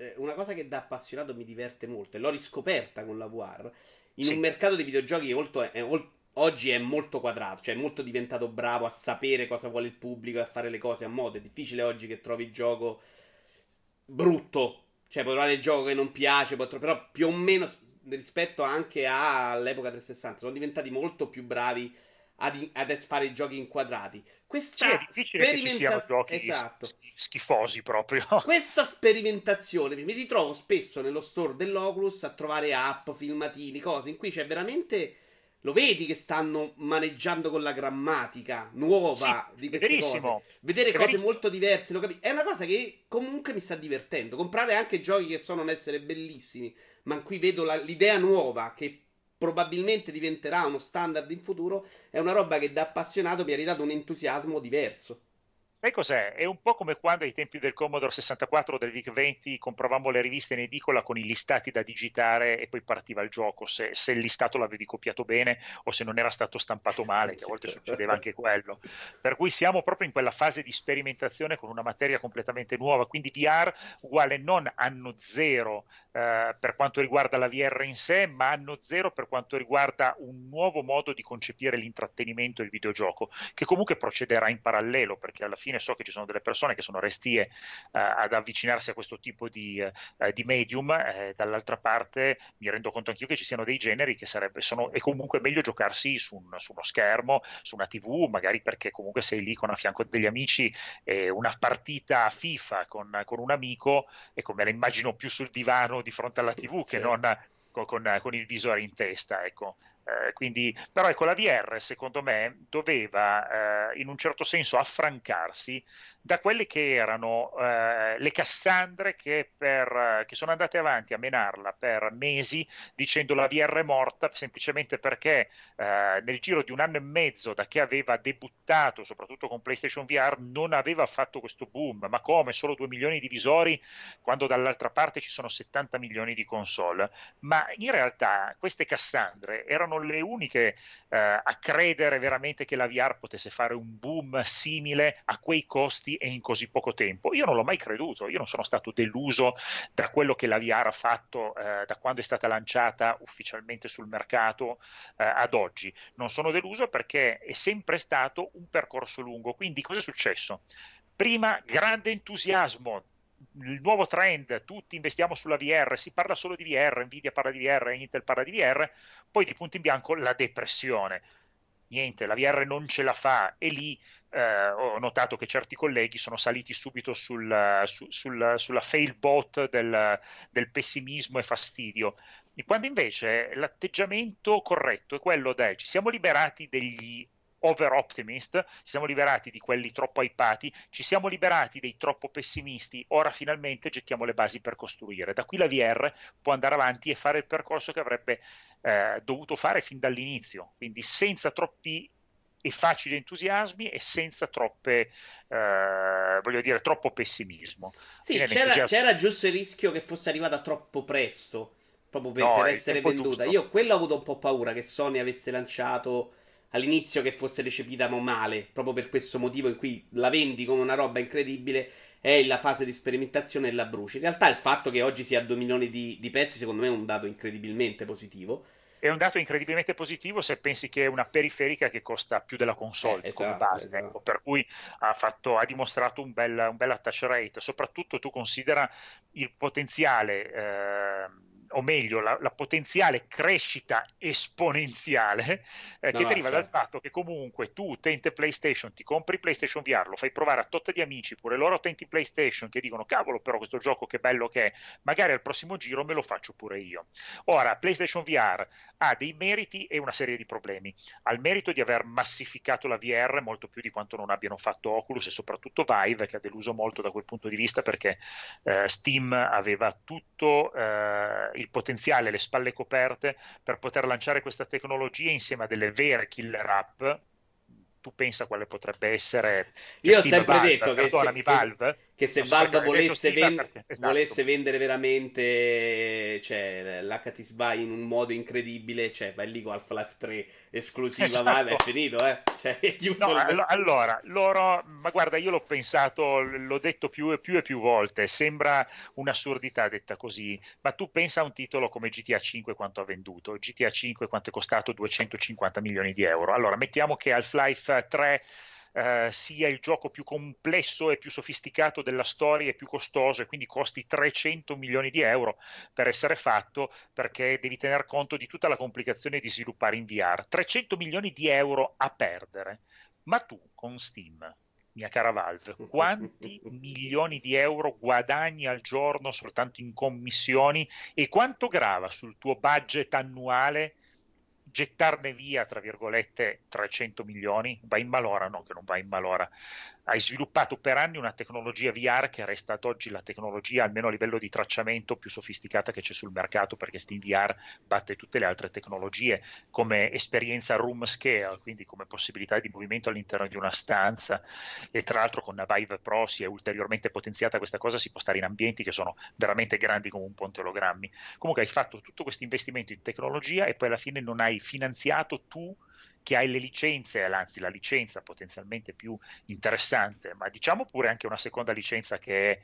eh, una cosa che da appassionato mi diverte molto e l'ho riscoperta con la VR. In sì. un mercato di videogiochi che molto, è, oggi è molto quadrato, cioè è molto diventato bravo a sapere cosa vuole il pubblico e a fare le cose a modo. È difficile oggi che trovi il gioco brutto. Cioè, puoi trovare il gioco che non piace, però più o meno rispetto anche all'epoca 360 sono diventati molto più bravi ad, ad fare i giochi inquadrati. Questa sì, sperimentazione esatto schifosi proprio. Questa sperimentazione mi ritrovo spesso nello store dell'Oculus a trovare app, filmatini, cose in cui c'è veramente. Lo vedi che stanno maneggiando con la grammatica nuova sì, di queste verissimo. cose. Vedere cose molto diverse, lo capi- È una cosa che comunque mi sta divertendo. Comprare anche giochi che sono non essere bellissimi, ma in cui vedo la, l'idea nuova che probabilmente diventerà uno standard in futuro, è una roba che da appassionato mi ha ridato un entusiasmo diverso. Sai cos'è? È un po' come quando ai tempi del Commodore 64 o del VIC-20 compravamo le riviste in edicola con i listati da digitare e poi partiva il gioco, se, se, il listato l'avevi copiato bene o se non era stato stampato male, che a volte succedeva anche quello. Per cui siamo proprio in quella fase di sperimentazione con una materia completamente nuova, quindi VR uguale non anno zero eh, per quanto riguarda la VR in sé, ma anno zero per quanto riguarda un nuovo modo di concepire l'intrattenimento e il videogioco, che comunque procederà in parallelo, perché alla fine so che ci sono delle persone che sono restie eh, ad avvicinarsi a questo tipo di, eh, di medium, eh, dall'altra parte mi rendo conto anch'io che ci siano dei generi che sarebbe, sono, è comunque meglio giocarsi su, un, su, uno schermo, su una tv, magari perché comunque sei lì con a fianco degli amici e una partita FIFA con, con un amico, ecco me la immagino più sul divano di fronte alla tv che non con, con, con, il visore in testa. Ecco. Eh, quindi, però ecco, la VR secondo me doveva eh, in un certo senso affrancarsi da quelle che erano eh, le Cassandre che, per, che, sono andate avanti a menarla per mesi dicendo la VR è morta semplicemente perché eh, nel giro di un anno e mezzo da che aveva debuttato soprattutto con PlayStation VR non aveva fatto questo boom. Ma come? Solo 2 milioni di visori quando dall'altra parte ci sono 70 milioni di console. Ma in realtà queste Cassandre erano le uniche eh, a credere veramente che la VR potesse fare un boom simile a quei costi e in così poco tempo. Io non l'ho mai creduto, io non sono stato deluso da quello che la VR ha fatto eh, da quando è stata lanciata ufficialmente sul mercato eh, ad oggi. Non sono deluso perché è sempre stato un percorso lungo. Quindi cosa è successo? Prima grande entusiasmo, il nuovo trend, tutti investiamo sulla VR, si parla solo di VR, Nvidia parla di VR, Intel parla di VR, poi di punto in bianco la depressione. Niente, la VR non ce la fa e lì eh, ho notato che certi colleghi sono saliti subito sul, su, sul, sulla fail bot del, del, pessimismo e fastidio, quando invece l'atteggiamento corretto è quello del ci siamo liberati degli over optimist, ci siamo liberati di quelli troppo hypati, ci siamo liberati dei troppo pessimisti, ora finalmente gettiamo le basi per costruire. Da qui la VR può andare avanti e fare il percorso che avrebbe eh, dovuto fare fin dall'inizio, quindi senza troppi e facili entusiasmi e senza troppe, eh, voglio dire, troppo pessimismo. Sì, c'era, c'era, giusto il rischio che fosse arrivata troppo presto, proprio per, no, per essere venduta. Tutto. Io quello ho avuto un po' paura che Sony avesse lanciato all'inizio che fosse recepita male, proprio per questo motivo in cui la vendi come una roba incredibile è la fase di sperimentazione e la bruci. In realtà il fatto che oggi sia a 2 milioni di, di pezzi secondo me è un dato incredibilmente positivo è un dato incredibilmente positivo se pensi che è una periferica che costa più della console eh, esatto, base, esatto. ecco, per cui ha, fatto, ha dimostrato un bel, un bel attach rate soprattutto tu considera il potenziale eh, o meglio la, la potenziale crescita esponenziale eh, no, che no, deriva certo. dal fatto che comunque tu utente PlayStation ti compri PlayStation VR, lo fai provare a tot di amici, pure loro utenti PlayStation che dicono cavolo però questo gioco che bello che è, magari al prossimo giro me lo faccio pure io. Ora PlayStation VR ha dei meriti e una serie di problemi. Ha il merito di aver massificato la VR molto più di quanto non abbiano fatto Oculus e soprattutto Vive che ha deluso molto da quel punto di vista perché eh, Steam aveva tutto eh, il potenziale, le spalle coperte per poter lanciare questa tecnologia insieme a delle vere killer app. Tu pensa quale potrebbe essere io ho sempre Valve, detto che se, Valve, che se Valve volesse, ven- perché, esatto. volesse, vendere veramente cioè, l'HT SBY in un modo incredibile cioè vai lì con Half-Life 3 esclusiva esatto. Valve è finito eh cioè, è no, il... allora loro ma guarda io l'ho pensato l'ho detto più e più e più volte sembra un'assurdità detta così ma tu pensa a un titolo come GTA 5 quanto ha venduto GTA 5 quanto è costato 250 milioni di euro allora mettiamo che Half-Life 3 eh, sia il gioco più complesso e più sofisticato della storia e più costoso e quindi costi 300 milioni di euro per essere fatto perché devi tener conto di tutta la complicazione di sviluppare in VR. 300 milioni di euro a perdere. Ma tu con Steam mia cara Valve, quanti milioni di euro guadagni al giorno soltanto in commissioni e quanto grava sul tuo budget annuale gettarne via, tra virgolette, 300 milioni, va in malora? No, che non va in malora hai sviluppato per anni una tecnologia VR che resta ad oggi la tecnologia, almeno a livello di tracciamento, più sofisticata che c'è sul mercato perché Steam VR batte tutte le altre tecnologie come esperienza room scale, quindi come possibilità di movimento all'interno di una stanza e tra l'altro con Vive Pro si è ulteriormente potenziata questa cosa, si può stare in ambienti che sono veramente grandi come un ponte ologrammi. Comunque hai fatto tutto questo investimento in tecnologia e poi alla fine non hai finanziato tu che hai le licenze, anzi la licenza potenzialmente più interessante, ma diciamo pure anche una seconda licenza che è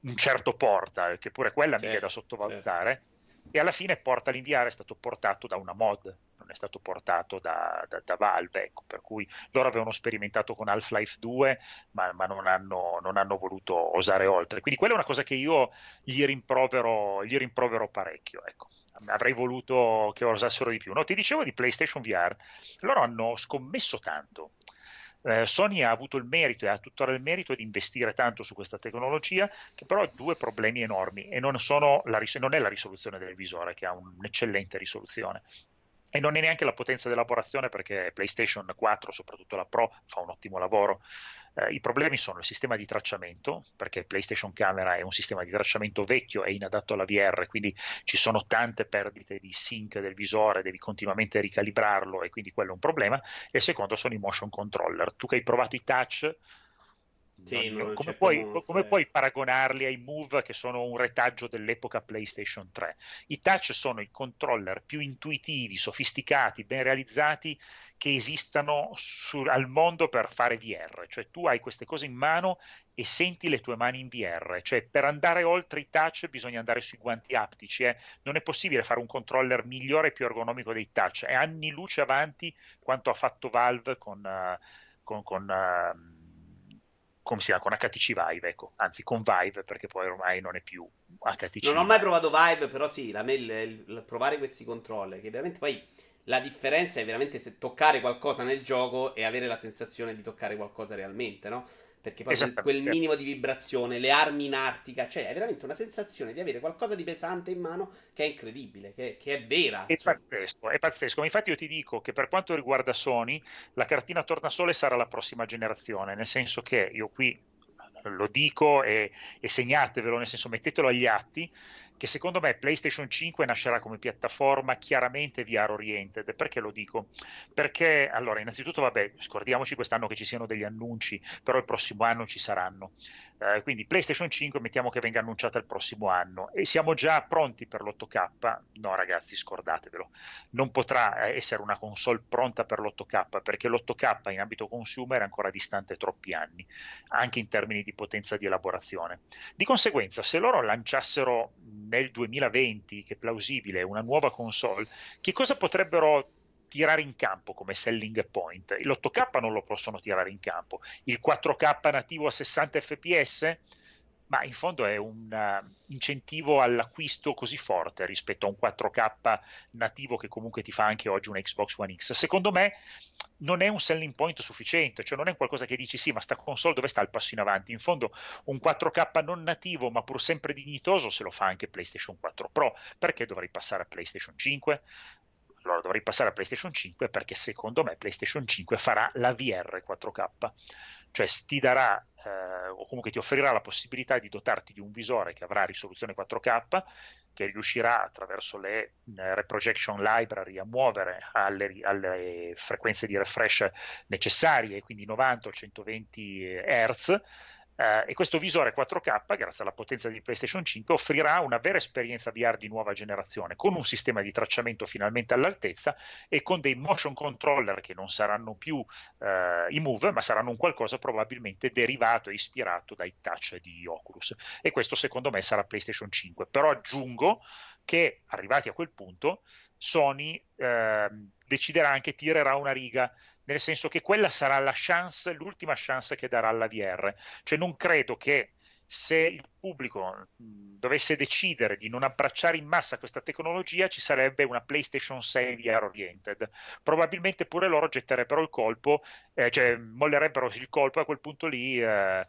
un certo porta, che pure quella certo, mica è da sottovalutare. Certo. E alla fine Portal in VR è stato portato da una mod, non è stato portato da, da, da Valve, ecco, per cui loro avevano sperimentato con Half-Life 2, ma, ma non, hanno, non, hanno, voluto osare oltre. Quindi quella è una cosa che io gli rimprovero, gli rimprovero parecchio. Ecco avrei voluto che osassero di più. No, ti dicevo di PlayStation VR, loro hanno scommesso tanto. Eh, Sony ha avuto il merito e ha tuttora il merito di investire tanto su questa tecnologia, che però ha due problemi enormi e non, non è la risoluzione del visore, che ha un'eccellente risoluzione, e non è neanche la potenza di elaborazione perché PlayStation 4, soprattutto la Pro, fa un ottimo lavoro. Eh, I problemi sono il sistema di tracciamento, perché PlayStation Camera è un sistema di tracciamento vecchio e inadatto alla VR, quindi ci sono tante perdite di sync del visore, devi continuamente ricalibrarlo e quindi quello è un problema. E il secondo sono i motion controller. Tu che hai provato i touch, sì, come, certo puoi, come, puoi, paragonarli ai Move che sono un retaggio dell'epoca PlayStation 3? I touch sono i controller più intuitivi, sofisticati, ben realizzati che esistano su, al mondo per fare VR, cioè tu hai queste cose in mano e senti le tue mani in VR, cioè per andare oltre i touch bisogna andare sui guanti aptici, eh? non è possibile fare un controller migliore e più ergonomico dei touch, è anni luce avanti quanto ha fatto Valve con, uh, con, con uh, come si chiama, con HTC Vive, ecco, anzi con Vive perché poi ormai non è più HTC. Non ho mai provato Vive, però sì, la, il, il, il, provare questi controller, che veramente poi la differenza è veramente se toccare qualcosa nel gioco e avere la sensazione di toccare qualcosa realmente, no? Perché poi quel, quel minimo di vibrazione, le armi in artica, cioè è veramente una sensazione di avere qualcosa di pesante in mano che è incredibile, che, che è vera. È pazzesco, è pazzesco. Infatti io ti dico che per quanto riguarda Sony, la cartina tornasole sarà la prossima generazione, nel senso che io qui lo dico e, e segnatevelo, nel senso mettetelo agli atti, che secondo me PlayStation 5 nascerà come piattaforma chiaramente VR oriented. Perché lo dico? Perché, allora, innanzitutto, vabbè, scordiamoci quest'anno che ci siano degli annunci, però il prossimo anno ci saranno. Eh, quindi PlayStation 5 mettiamo che venga annunciata il prossimo anno e siamo già pronti per l'8K? No ragazzi, scordatevelo. Non potrà eh, essere una console pronta per l'8K perché l'8K in ambito consumer è ancora distante troppi anni, anche in termini di potenza di elaborazione. Di conseguenza, se loro lanciassero nel 2020, che è plausibile, una nuova console, che cosa potrebbero tirare in campo come selling point. L'8K non lo possono tirare in campo. Il 4K nativo a 60 fps? Ma in fondo è un uh, incentivo all'acquisto così forte rispetto a un 4K nativo che comunque ti fa anche oggi un Xbox One X. Secondo me non è un selling point sufficiente, cioè non è qualcosa che dici sì, ma sta console dove sta il passo in avanti? In fondo un 4K non nativo ma pur sempre dignitoso se lo fa anche PlayStation 4 Pro, perché dovrei passare a PlayStation 5? allora dovrei passare a PlayStation 5 perché secondo me PlayStation 5 farà la VR 4K, cioè ti darà eh, o comunque ti offrirà la possibilità di dotarti di un visore che avrà risoluzione 4K, che riuscirà attraverso le eh, reprojection library a muovere alle, alle frequenze di refresh necessarie, quindi 90 o 120 Hz Uh, e questo visore 4K, grazie alla potenza di PlayStation 5, offrirà una vera esperienza VR di nuova generazione, con un sistema di tracciamento finalmente all'altezza e con dei motion controller che non saranno più uh, i Move, ma saranno un qualcosa probabilmente derivato e ispirato dai touch di Oculus. E questo secondo me sarà PlayStation 5. Però aggiungo che arrivati a quel punto, Sony uh, deciderà anche, tirerà una riga nel senso che quella sarà la chance, l'ultima chance che darà la VR. Cioè non credo che se il pubblico dovesse decidere di non abbracciare in massa questa tecnologia, ci sarebbe una PlayStation 6 VR oriented. Probabilmente pure loro getterebbero il colpo, eh, cioè mollerebbero il colpo a quel punto lì. Eh,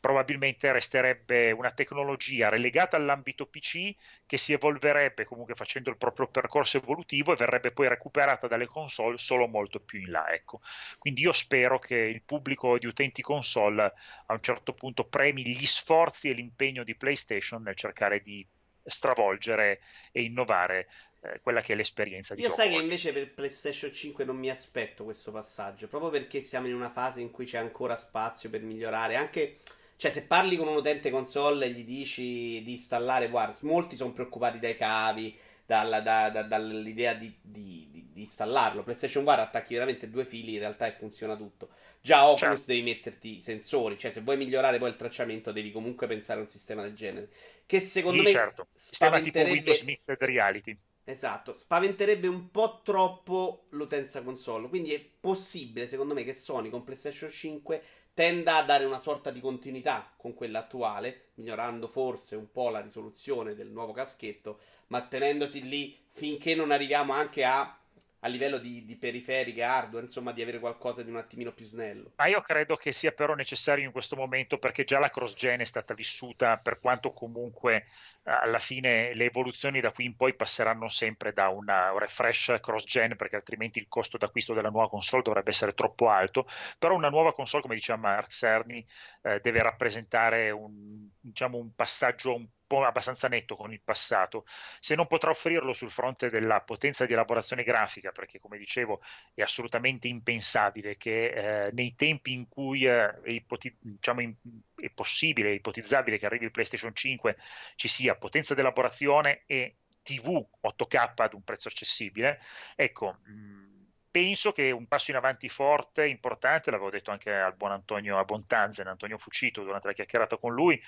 probabilmente resterebbe una tecnologia relegata all'ambito PC che si evolverebbe comunque facendo il proprio percorso evolutivo e verrebbe poi recuperata dalle console solo molto più in là. Ecco. Quindi io spero che il pubblico di utenti console a un certo punto premi gli sforzi e l'impegno di PlayStation nel cercare di stravolgere e innovare eh, quella che è l'esperienza di Io gioco. sai che invece per PlayStation 5 non mi aspetto questo passaggio, proprio perché siamo in una fase in cui c'è ancora spazio per migliorare, anche cioè, se parli con un utente console e gli dici di installare, guarda, molti sono preoccupati dai cavi, dalla, da, da, dall'idea di, di, di, di, installarlo. PlayStation 4 attacchi veramente due fili in realtà e funziona tutto. Già Oculus certo. devi metterti i sensori, cioè se vuoi migliorare poi il tracciamento devi comunque pensare a un sistema del genere. Che secondo sì, me certo. spaventerebbe... Mixed Reality. Esatto, spaventerebbe un po' troppo l'utenza console. Quindi è possibile, secondo me, che Sony con PlayStation 5 tenda a dare una sorta di continuità con quella attuale, migliorando forse un po' la risoluzione del nuovo caschetto, ma tenendosi lì finché non arriviamo anche a a livello di, di, periferiche, hardware, insomma, di avere qualcosa di un attimino più snello. Ma io credo che sia però necessario in questo momento perché già la cross-gen è stata vissuta, per quanto comunque alla fine le evoluzioni da qui in poi passeranno sempre da una refresh cross-gen perché altrimenti il costo d'acquisto della nuova console dovrebbe essere troppo alto, però una nuova console, come diceva Mark Cerny, eh, deve rappresentare un, diciamo, un passaggio un po' abbastanza netto con il passato. Se non potrà offrirlo sul fronte della potenza di elaborazione grafica, perché come dicevo è assolutamente impensabile che eh, nei tempi in cui eh, ipoti- diciamo, in- è possibile, ipotizzabile che arrivi il PlayStation 5, ci sia potenza di elaborazione e TV 8K ad un prezzo accessibile, ecco. Mh, mm, penso che un passo in avanti forte, importante, l'avevo detto anche al buon Antonio Abontanzen, Antonio Fucito durante la chiacchierata con lui,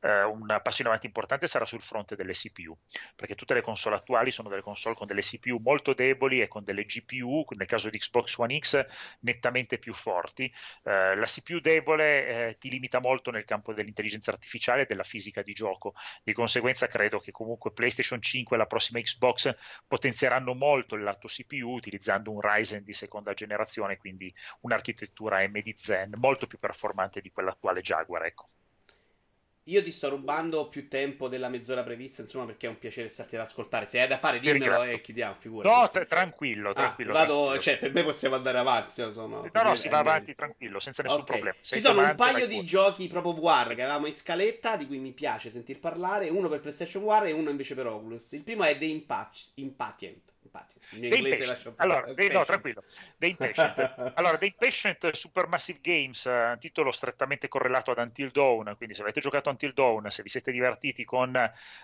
eh, un passo in avanti importante sarà sul fronte delle CPU, perché tutte le console attuali sono delle console con delle CPU molto deboli e con delle GPU, nel caso di Xbox One X, nettamente più forti. Eh, la CPU debole eh, ti limita molto nel campo dell'intelligenza artificiale e della fisica di gioco, di conseguenza credo che comunque PlayStation 5 e la prossima Xbox potenzieranno molto il lato CPU utilizzando un Ryzen di seconda generazione, quindi un'architettura AMD Zen molto più performante di quella attuale Jaguar. Ecco. io ti sto rubando più tempo della mezz'ora prevista, insomma, perché è un piacere starti ad ascoltare. Se hai da fare, dimmelo e chiudiamo, figura. No, t- tranquillo, tranquillo. Ah, vado, tranquillo. cioè, per me possiamo andare avanti. Sono, no, no, si va avanti tranquillo, senza nessun okay. problema. Ci sono un paio di giochi proprio VR che avevamo in scaletta, di cui mi piace sentir parlare. Uno per PlayStation VR e uno invece per Oculus. Il primo è The Impact- Impatient. Mio inglese allora, dei, no, tranquillo. The Impatient. allora, The Impatient Supermassive Games, uh, titolo strettamente correlato ad Until Dawn, quindi se avete giocato Until Dawn, se vi siete divertiti con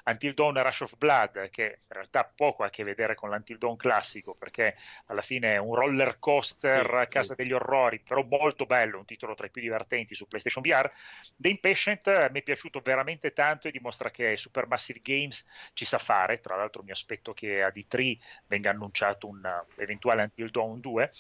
Until Dawn Rush of Blood, che in realtà poco ha a che vedere con l'Until Dawn classico, perché alla fine è un roller coaster sì, casa sì. degli orrori, però molto bello, un titolo tra i più divertenti su PlayStation VR. The Impatient uh, mi è piaciuto veramente tanto e dimostra che Supermassive Games ci sa fare, tra l'altro mi aspetto che a D3 venga annunciato un eventuale Until Dawn 2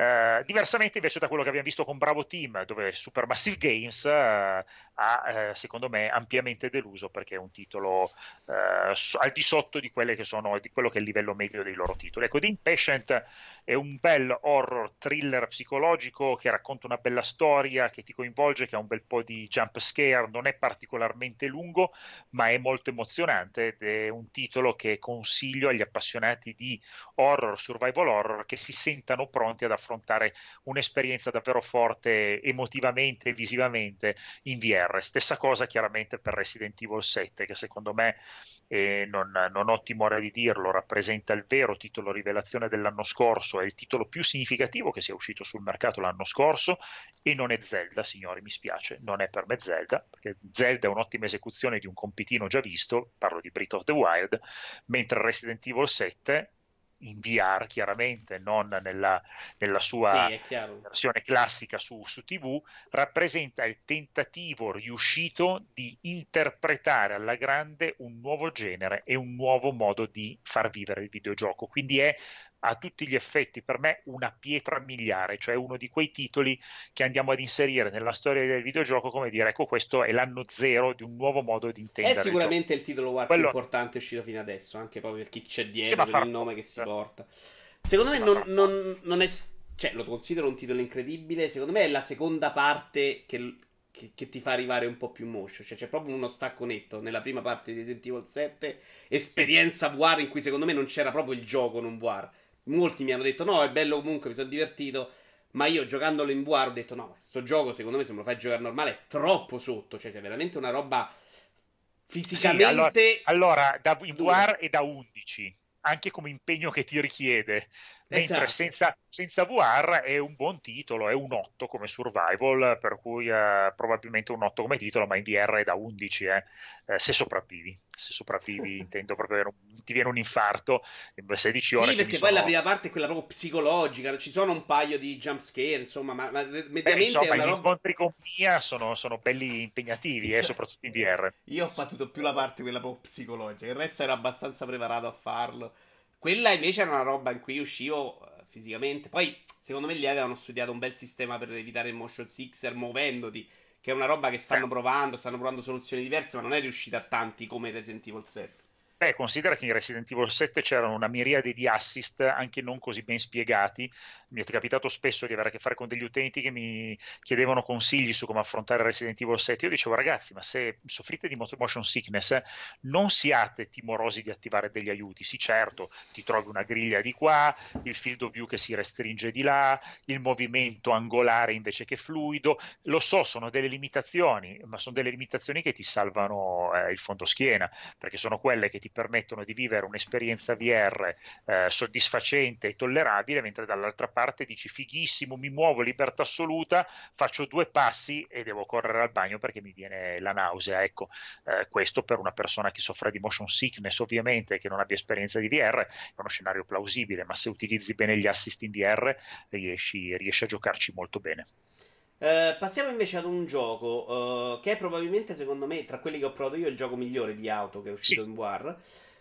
eh, diversamente invece da quello che abbiamo visto con Bravo Team, dove Supermassive Games eh, ha, eh, secondo me, ampiamente deluso perché è un titolo eh, al di sotto di, sono, di, quello che è il livello medio dei loro titoli. Ecco, The Impatient è un bel horror thriller psicologico che racconta una bella storia, che ti coinvolge, che ha un bel po' di jump scare, non è particolarmente lungo, ma è molto emozionante ed è un titolo che consiglio agli appassionati di horror, survival horror, che si sentano pronti ad affrontare un'esperienza davvero forte emotivamente e visivamente in VR. Stessa cosa chiaramente per Resident Evil 7, che secondo me e non, non, ho timore di dirlo, rappresenta il vero titolo rivelazione dell'anno scorso, è il titolo più significativo che sia uscito sul mercato l'anno scorso e non è Zelda, signori, mi spiace, non è per me Zelda, perché Zelda è un'ottima esecuzione di un compitino già visto, parlo di Breath of the Wild, mentre Resident Evil 7 in VR chiaramente, non nella, nella sua sì, versione classica su, su, TV, rappresenta il tentativo riuscito di interpretare alla grande un nuovo genere e un nuovo modo di far vivere il videogioco. Quindi è a tutti gli effetti per me una pietra miliare, cioè uno di quei titoli che andiamo ad inserire nella storia del videogioco come dire ecco questo è l'anno zero di un nuovo modo di intendere. È sicuramente il, il titolo war Quello... più importante uscito fino adesso, anche proprio per chi c'è dietro, per il nome che si porta. Secondo me non, non, non, è... Cioè, lo considero un titolo incredibile, secondo me è la seconda parte che, che, che, ti fa arrivare un po' più moscio. Cioè, c'è proprio uno stacco netto nella prima parte di Resident Evil 7, esperienza VR in cui secondo me non c'era proprio il gioco non VR molti mi hanno detto no, è bello comunque, mi sono divertito. Ma io giocandolo in VR ho detto no, questo gioco secondo me se me lo fai giocare normale è troppo sotto. Cioè c'è veramente una roba fisicamente... Sì, allora, allora, da, in VR è da 11, anche come impegno che ti richiede. Mentre esatto. senza, senza, VR è un buon titolo, è un 8 come survival, per cui eh, probabilmente un 8 come titolo, ma in VR è da 11, eh, eh, se sopravvivi. Se sopravvivi, intendo proprio, ti viene un infarto in 16 ore. Sì, perché poi sono... la prima parte è quella proprio psicologica, ci sono un paio di jump scare, insomma, ma, ma mediamente Beh, insomma, è una roba... gli incontri con Mia sono, sono belli impegnativi, eh, soprattutto in VR. Io ho fatto più la parte quella proprio psicologica, il resto ero abbastanza preparato a farlo. Quella invece era una roba in cui uscivo uh, fisicamente. Poi, secondo me, lì avevano studiato un bel sistema per evitare il motion sixer muovendoti. Che è una roba che stanno provando, stanno provando soluzioni diverse, ma non è riuscita a tanti come Resident Evil 7. Beh, considera che in Resident Evil 7 c'erano una miriade di assist anche non così ben spiegati. Mi è capitato spesso di avere a che fare con degli utenti che mi chiedevano consigli su come affrontare Resident Evil 7. Io dicevo, ragazzi, ma se soffrite di motion sickness, non siate timorosi di attivare degli aiuti. Sì, certo, ti trovi una griglia di qua, il field of view che si restringe di là, il movimento angolare invece che fluido. Lo so, sono delle limitazioni, ma sono delle limitazioni che ti salvano eh, il fondoschiena, perché sono quelle che ti permettono di vivere un'esperienza VR eh, soddisfacente e tollerabile, mentre dall'altra parte dici fighissimo, mi muovo, libertà assoluta, faccio due passi e devo correre al bagno perché mi viene la nausea. Ecco, eh, questo per una persona che soffre di motion sickness ovviamente, che non abbia esperienza di VR, è uno scenario plausibile, ma se utilizzi bene gli assist in VR riesci, riesci a giocarci molto bene. Uh, passiamo invece ad un gioco uh, che è probabilmente, secondo me, tra quelli che ho provato io, il gioco migliore di auto che è uscito in VR.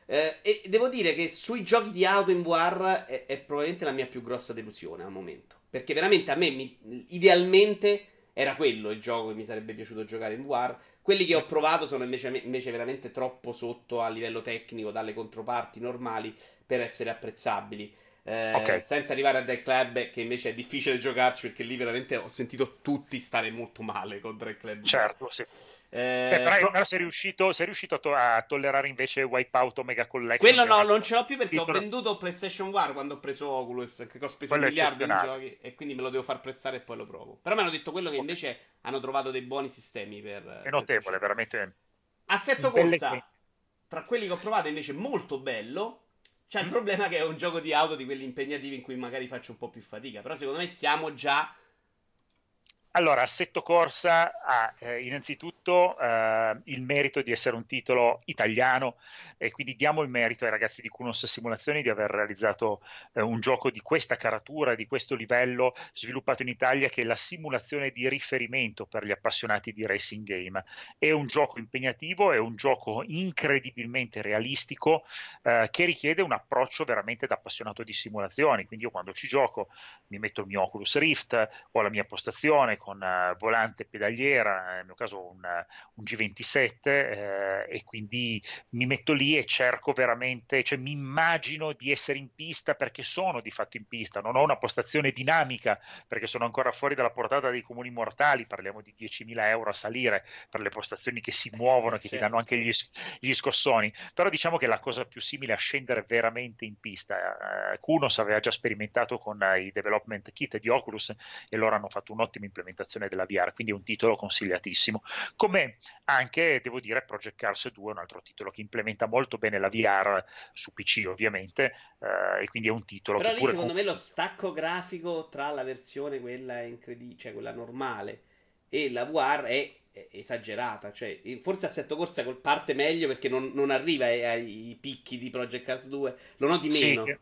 Uh, e devo dire che sui giochi di auto in VR è, è, probabilmente la mia più grossa delusione al momento. Perché veramente a me, mi, idealmente, era quello il gioco che mi sarebbe piaciuto giocare in VR. Quelli che ho provato sono invece, invece veramente troppo sotto a livello tecnico dalle controparti normali per essere apprezzabili. Eh, okay. Senza arrivare a Dead Club, che invece è difficile giocarci perché lì veramente ho sentito tutti stare molto male con Dead Club. Certo, sì. Eh, Beh, però, pro... però sei riuscito, sei riuscito a, to- a, tollerare invece Wipeout Omega Collection. Quello no, non ce l'ho più perché titolo... ho venduto PlayStation War quando ho preso Oculus, che ho speso un miliardo in giochi e quindi me lo devo far prestare e poi lo provo. Però mi hanno detto quello che invece hanno trovato dei buoni sistemi per... È notevole, per veramente. Assetto corsa, tra quelli che ho provato invece molto bello. Mm. il problema che è un gioco di auto di quelli impegnativi in cui magari faccio un po' più fatica. Però secondo me siamo già allora, Assetto Corsa ha eh, innanzitutto eh, il merito di essere un titolo italiano e quindi diamo il merito ai ragazzi di Kunos Simulazioni di aver realizzato eh, un gioco di questa caratura, di questo livello sviluppato in Italia che è la simulazione di riferimento per gli appassionati di racing game. È un gioco impegnativo, è un gioco incredibilmente realistico eh, che richiede un approccio veramente da appassionato di simulazioni. Quindi io quando ci gioco mi metto il mio Oculus Rift, ho la mia postazione con uh, volante pedaliera, nel mio caso un, un G27, eh, e quindi mi metto lì e cerco veramente, cioè mi immagino di essere in pista perché sono di fatto in pista, non ho una postazione dinamica perché sono ancora fuori dalla portata dei comuni mortali, parliamo di 10.000 euro a salire per le postazioni che si muovono, che certo. ti danno anche gli, gli, scossoni, però diciamo che la cosa più simile a scendere veramente in pista, eh, Kunos aveva già sperimentato con eh, i development kit di Oculus e loro hanno fatto un'ottima implementazione implementazione della VR, quindi è un titolo consigliatissimo. Come anche, devo dire, Project Cars 2 è un altro titolo che implementa molto bene la VR su PC ovviamente, eh, e quindi è un titolo Però lì secondo con... me lo stacco grafico tra la versione quella incredibile, cioè quella normale e la VR è esagerata. Cioè, forse Assetto Corsa parte meglio perché non, non arriva ai, ai, picchi di Project Cars 2, lo noti meno. Sì,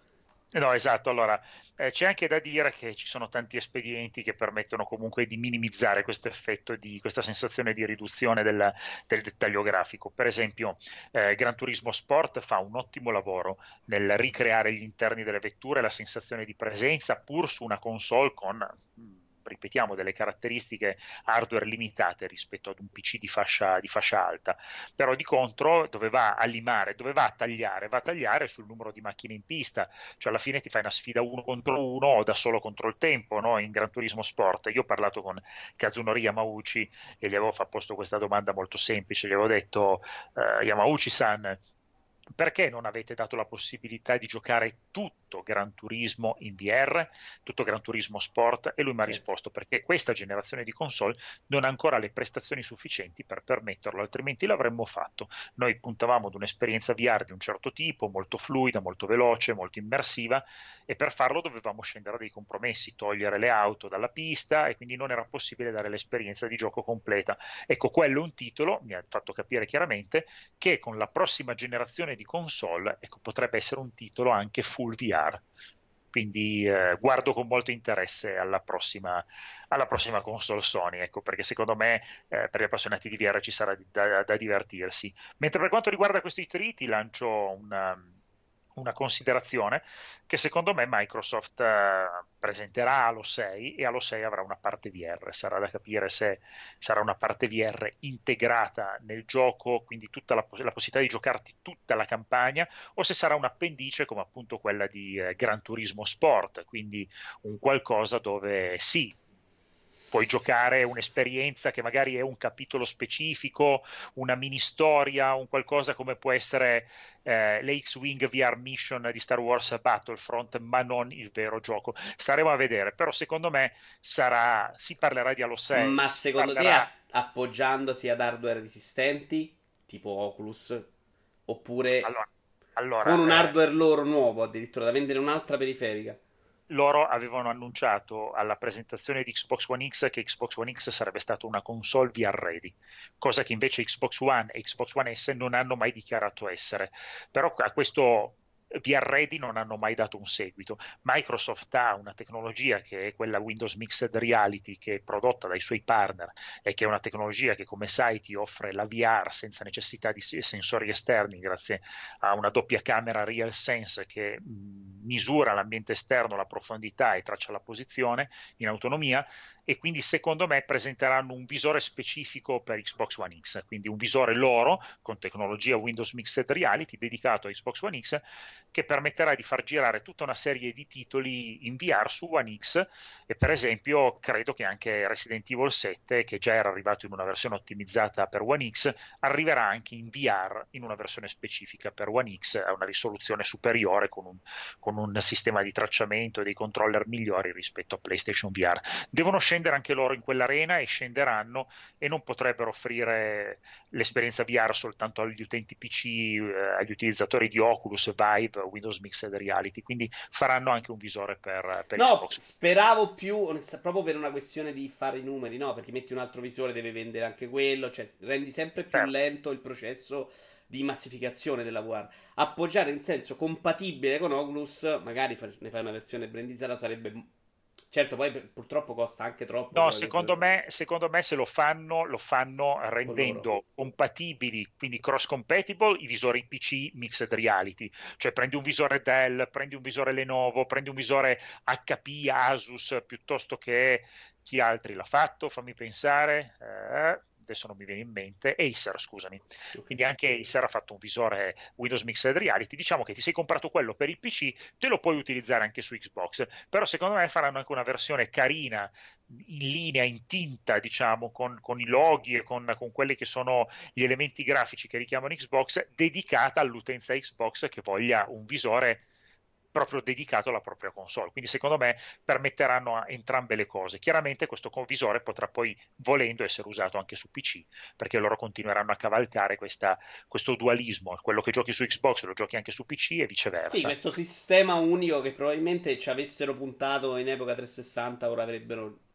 No, esatto. Allora, eh, c'è anche da dire che ci sono tanti espedienti che permettono comunque di minimizzare questo effetto, di, questa sensazione di riduzione del, del dettaglio grafico. Per esempio, eh, Gran Turismo Sport fa un ottimo lavoro nel ricreare gli interni delle vetture, la sensazione di presenza, pur su una console con ripetiamo, delle caratteristiche hardware limitate rispetto ad un PC di fascia, di fascia alta, però di contro dove va a limare, dove va a tagliare, va a tagliare sul numero di macchine in pista, cioè alla fine ti fai una sfida uno contro uno o da solo contro il tempo no? in Gran Turismo Sport. Io ho parlato con Kazunori Yamauchi e gli avevo posto questa domanda molto semplice, gli avevo detto uh, Yamauchi-san, perché non avete dato la possibilità di giocare tutto Gran Turismo in VR, tutto Gran Turismo Sport? E lui mi ha risposto perché questa generazione di console non ha ancora le prestazioni sufficienti per permetterlo, altrimenti l'avremmo fatto. Noi puntavamo ad un'esperienza VR di un certo tipo, molto fluida, molto veloce, molto immersiva e per farlo dovevamo scendere a dei compromessi, togliere le auto dalla pista e quindi non era possibile dare l'esperienza di gioco completa. Ecco, quello è un titolo, mi ha fatto capire chiaramente, che con la prossima generazione di console, ecco, potrebbe essere un titolo anche full VR. Quindi eh, guardo con molto interesse alla prossima, alla prossima console Sony, ecco, perché secondo me eh, per gli appassionati di VR ci sarà da, da divertirsi. Mentre per quanto riguarda questi tri, ti lancio una una considerazione che secondo me Microsoft eh, presenterà allo 6 e allo 6 avrà una parte VR, sarà da capire se sarà una parte VR integrata nel gioco, quindi tutta la, la possibilità di giocarti tutta la campagna o se sarà un appendice come appunto quella di eh, Gran Turismo Sport, quindi un qualcosa dove sì, puoi giocare un'esperienza che magari è un capitolo specifico, una mini storia, un qualcosa come può essere eh, l'X-Wing VR Mission di Star Wars Battlefront, ma non il vero gioco. Staremo a vedere, però secondo me sarà, si parlerà di Halo 6. Ma secondo parlerà... te appoggiandosi ad hardware resistenti, tipo Oculus, oppure allora, allora, con un eh... hardware loro nuovo, addirittura da vendere un'altra periferica? Loro avevano annunciato alla presentazione di Xbox One X che Xbox One X sarebbe stata una console VR ready, cosa che invece Xbox One e Xbox One S non hanno mai dichiarato essere. Però a questo VR Ready non hanno mai dato un seguito. Microsoft ha una tecnologia che è quella Windows Mixed Reality che è prodotta dai suoi partner e che è una tecnologia che come sai ti offre la VR senza necessità di sensori esterni grazie a una doppia camera Real Sense che misura l'ambiente esterno, la profondità e traccia la posizione in autonomia e quindi secondo me presenteranno un visore specifico per Xbox One X, quindi un visore loro con tecnologia Windows Mixed Reality dedicato a Xbox One X che permetterà di far girare tutta una serie di titoli in VR su One X e per esempio credo che anche Resident Evil 7, che già era arrivato in una versione ottimizzata per One X, arriverà anche in VR in una versione specifica per One X a una risoluzione superiore con un, con un sistema di tracciamento e dei controller migliori rispetto a PlayStation VR. Devono scendere anche loro in quell'arena e scenderanno e non potrebbero offrire l'esperienza VR soltanto agli utenti PC, eh, agli utilizzatori di Oculus, Vive, Windows Mixed Reality, quindi faranno anche un visore per, per no, Xbox. speravo più, onest- proprio per una questione di fare i numeri, no? Perché metti un altro visore, deve vendere anche quello, cioè rendi sempre più certo. lento il processo di massificazione della VR. Appoggiare in senso compatibile con Oculus, magari ne fai una versione brandizzata, sarebbe Certo, poi purtroppo costa anche troppo. No, secondo me, secondo me, se lo fanno, lo fanno rendendo compatibili, quindi cross compatible, i visori PC mixed reality. Cioè prendi un visore Dell, prendi un visore Lenovo, prendi un visore HP, Asus, piuttosto che chi altri l'ha fatto, fammi pensare. Eh, adesso non mi viene in mente, Acer, scusami. Quindi anche Acer ha fatto un visore Windows Mixed Reality. Diciamo che ti sei comprato quello per il PC, te lo puoi utilizzare anche su Xbox, però secondo me faranno anche una versione carina, in linea, in tinta, diciamo, con, con i loghi e con, con, quelli che sono gli elementi grafici che richiamano Xbox, dedicata all'utenza Xbox che voglia un visore proprio dedicato alla propria console. Quindi secondo me permetteranno entrambe le cose. Chiaramente questo convisore potrà poi, volendo, essere usato anche su PC, perché loro continueranno a cavalcare questa, questo dualismo, quello che giochi su Xbox lo giochi anche su PC e viceversa. Sì, questo sistema unico che probabilmente ci avessero puntato in epoca 360 ora avrebbero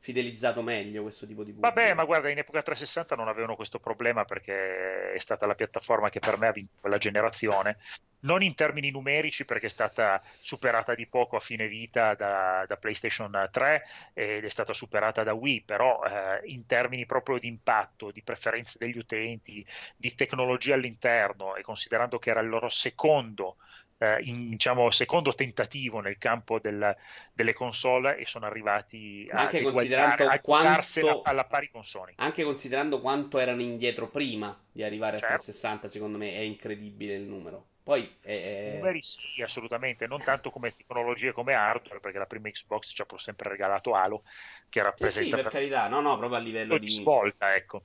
fidelizzato meglio questo tipo di pubblico. Vabbè, ma guarda, in epoca 360 non avevano questo problema perché è stata la piattaforma che per me ha vinto quella generazione, non in termini numerici perché è stata superata di poco a fine vita da, da PlayStation 3 ed è stata superata da Wii, però eh, in termini proprio di impatto, di preferenze degli utenti, di tecnologia all'interno e considerando che era il loro secondo eh, in diciamo, secondo tentativo nel campo del, delle console e sono arrivati a anche considerando a quanto alla pari con Sony. Anche considerando quanto erano indietro prima di arrivare certo. a 360, secondo me è incredibile il numero. Poi è... numeri sì, assolutamente, non tanto come tecnologie come hardware, perché la prima Xbox ci ha pur sempre regalato Halo, che rappresenta sì, sì, per, per carità, no, no, proprio a livello di svolta, ecco.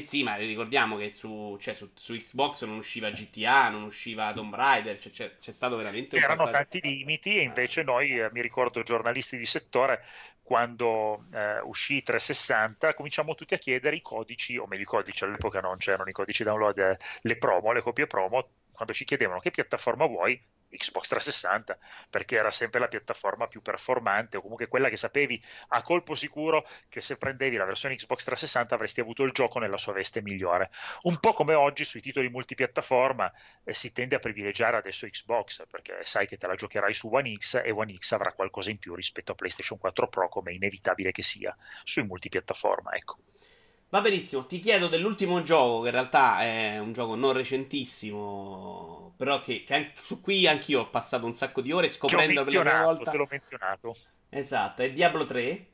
Sì, sì, ma ricordiamo che su, cioè, su, su, Xbox non usciva GTA, non usciva Tomb Raider, cioè, c'è, c'è, stato veramente un C'erano passaggio... tanti limiti e invece noi, eh, mi ricordo giornalisti di settore, quando eh, uscì 360, cominciamo tutti a chiedere i codici, o meglio i codici, all'epoca non c'erano i codici download, eh, le promo, le copie promo, quando ci chiedevano che piattaforma vuoi, Xbox 360 perché era sempre la piattaforma più performante o comunque quella che sapevi a colpo sicuro che se prendevi la versione Xbox 360 avresti avuto il gioco nella sua veste migliore. Un po' come oggi sui titoli multipiattaforma eh, si tende a privilegiare adesso Xbox perché sai che te la giocherai su One X e One X avrà qualcosa in più rispetto a PlayStation 4 Pro come è inevitabile che sia sui multipiattaforma, ecco. Va benissimo, ti chiedo dell'ultimo gioco, che in realtà è un gioco non recentissimo, però che, che anche, su cui anch'io ho passato un sacco di ore scoprendo per la prima volta. Te l'ho menzionato. Esatto, è Diablo 3.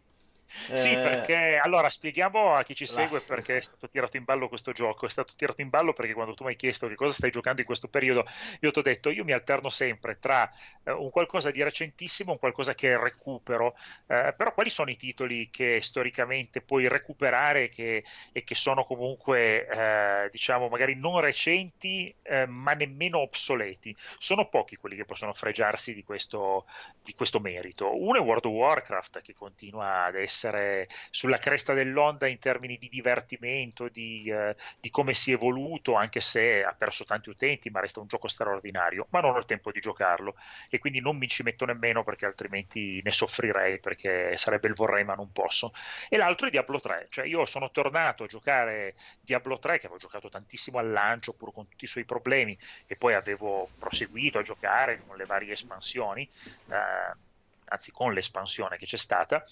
Sì, eh, perché allora spieghiamo a chi ci segue là. perché è stato tirato in ballo questo gioco. È stato tirato in ballo perché quando tu mi hai chiesto che cosa stai giocando in questo periodo, io ti ho detto io mi alterno sempre tra eh, un qualcosa di recentissimo e un qualcosa che recupero. Eh, però quali sono i titoli che storicamente puoi recuperare che, e che sono comunque, eh, diciamo, magari non recenti eh, ma nemmeno obsoleti? Sono pochi quelli che possono fregiarsi di questo, di questo merito. Uno è World of Warcraft che continua ad essere essere sulla cresta dell'onda in termini di divertimento, di, eh, di, come si è evoluto, anche se ha perso tanti utenti, ma resta un gioco straordinario, ma non ho il tempo di giocarlo e quindi non mi ci metto nemmeno perché altrimenti ne soffrirei perché sarebbe il vorrei ma non posso. E l'altro è Diablo 3, cioè io sono tornato a giocare Diablo 3 che avevo giocato tantissimo al lancio pur con tutti i suoi problemi e poi avevo proseguito a giocare con le varie espansioni. Eh, anzi con l'espansione che c'è stata,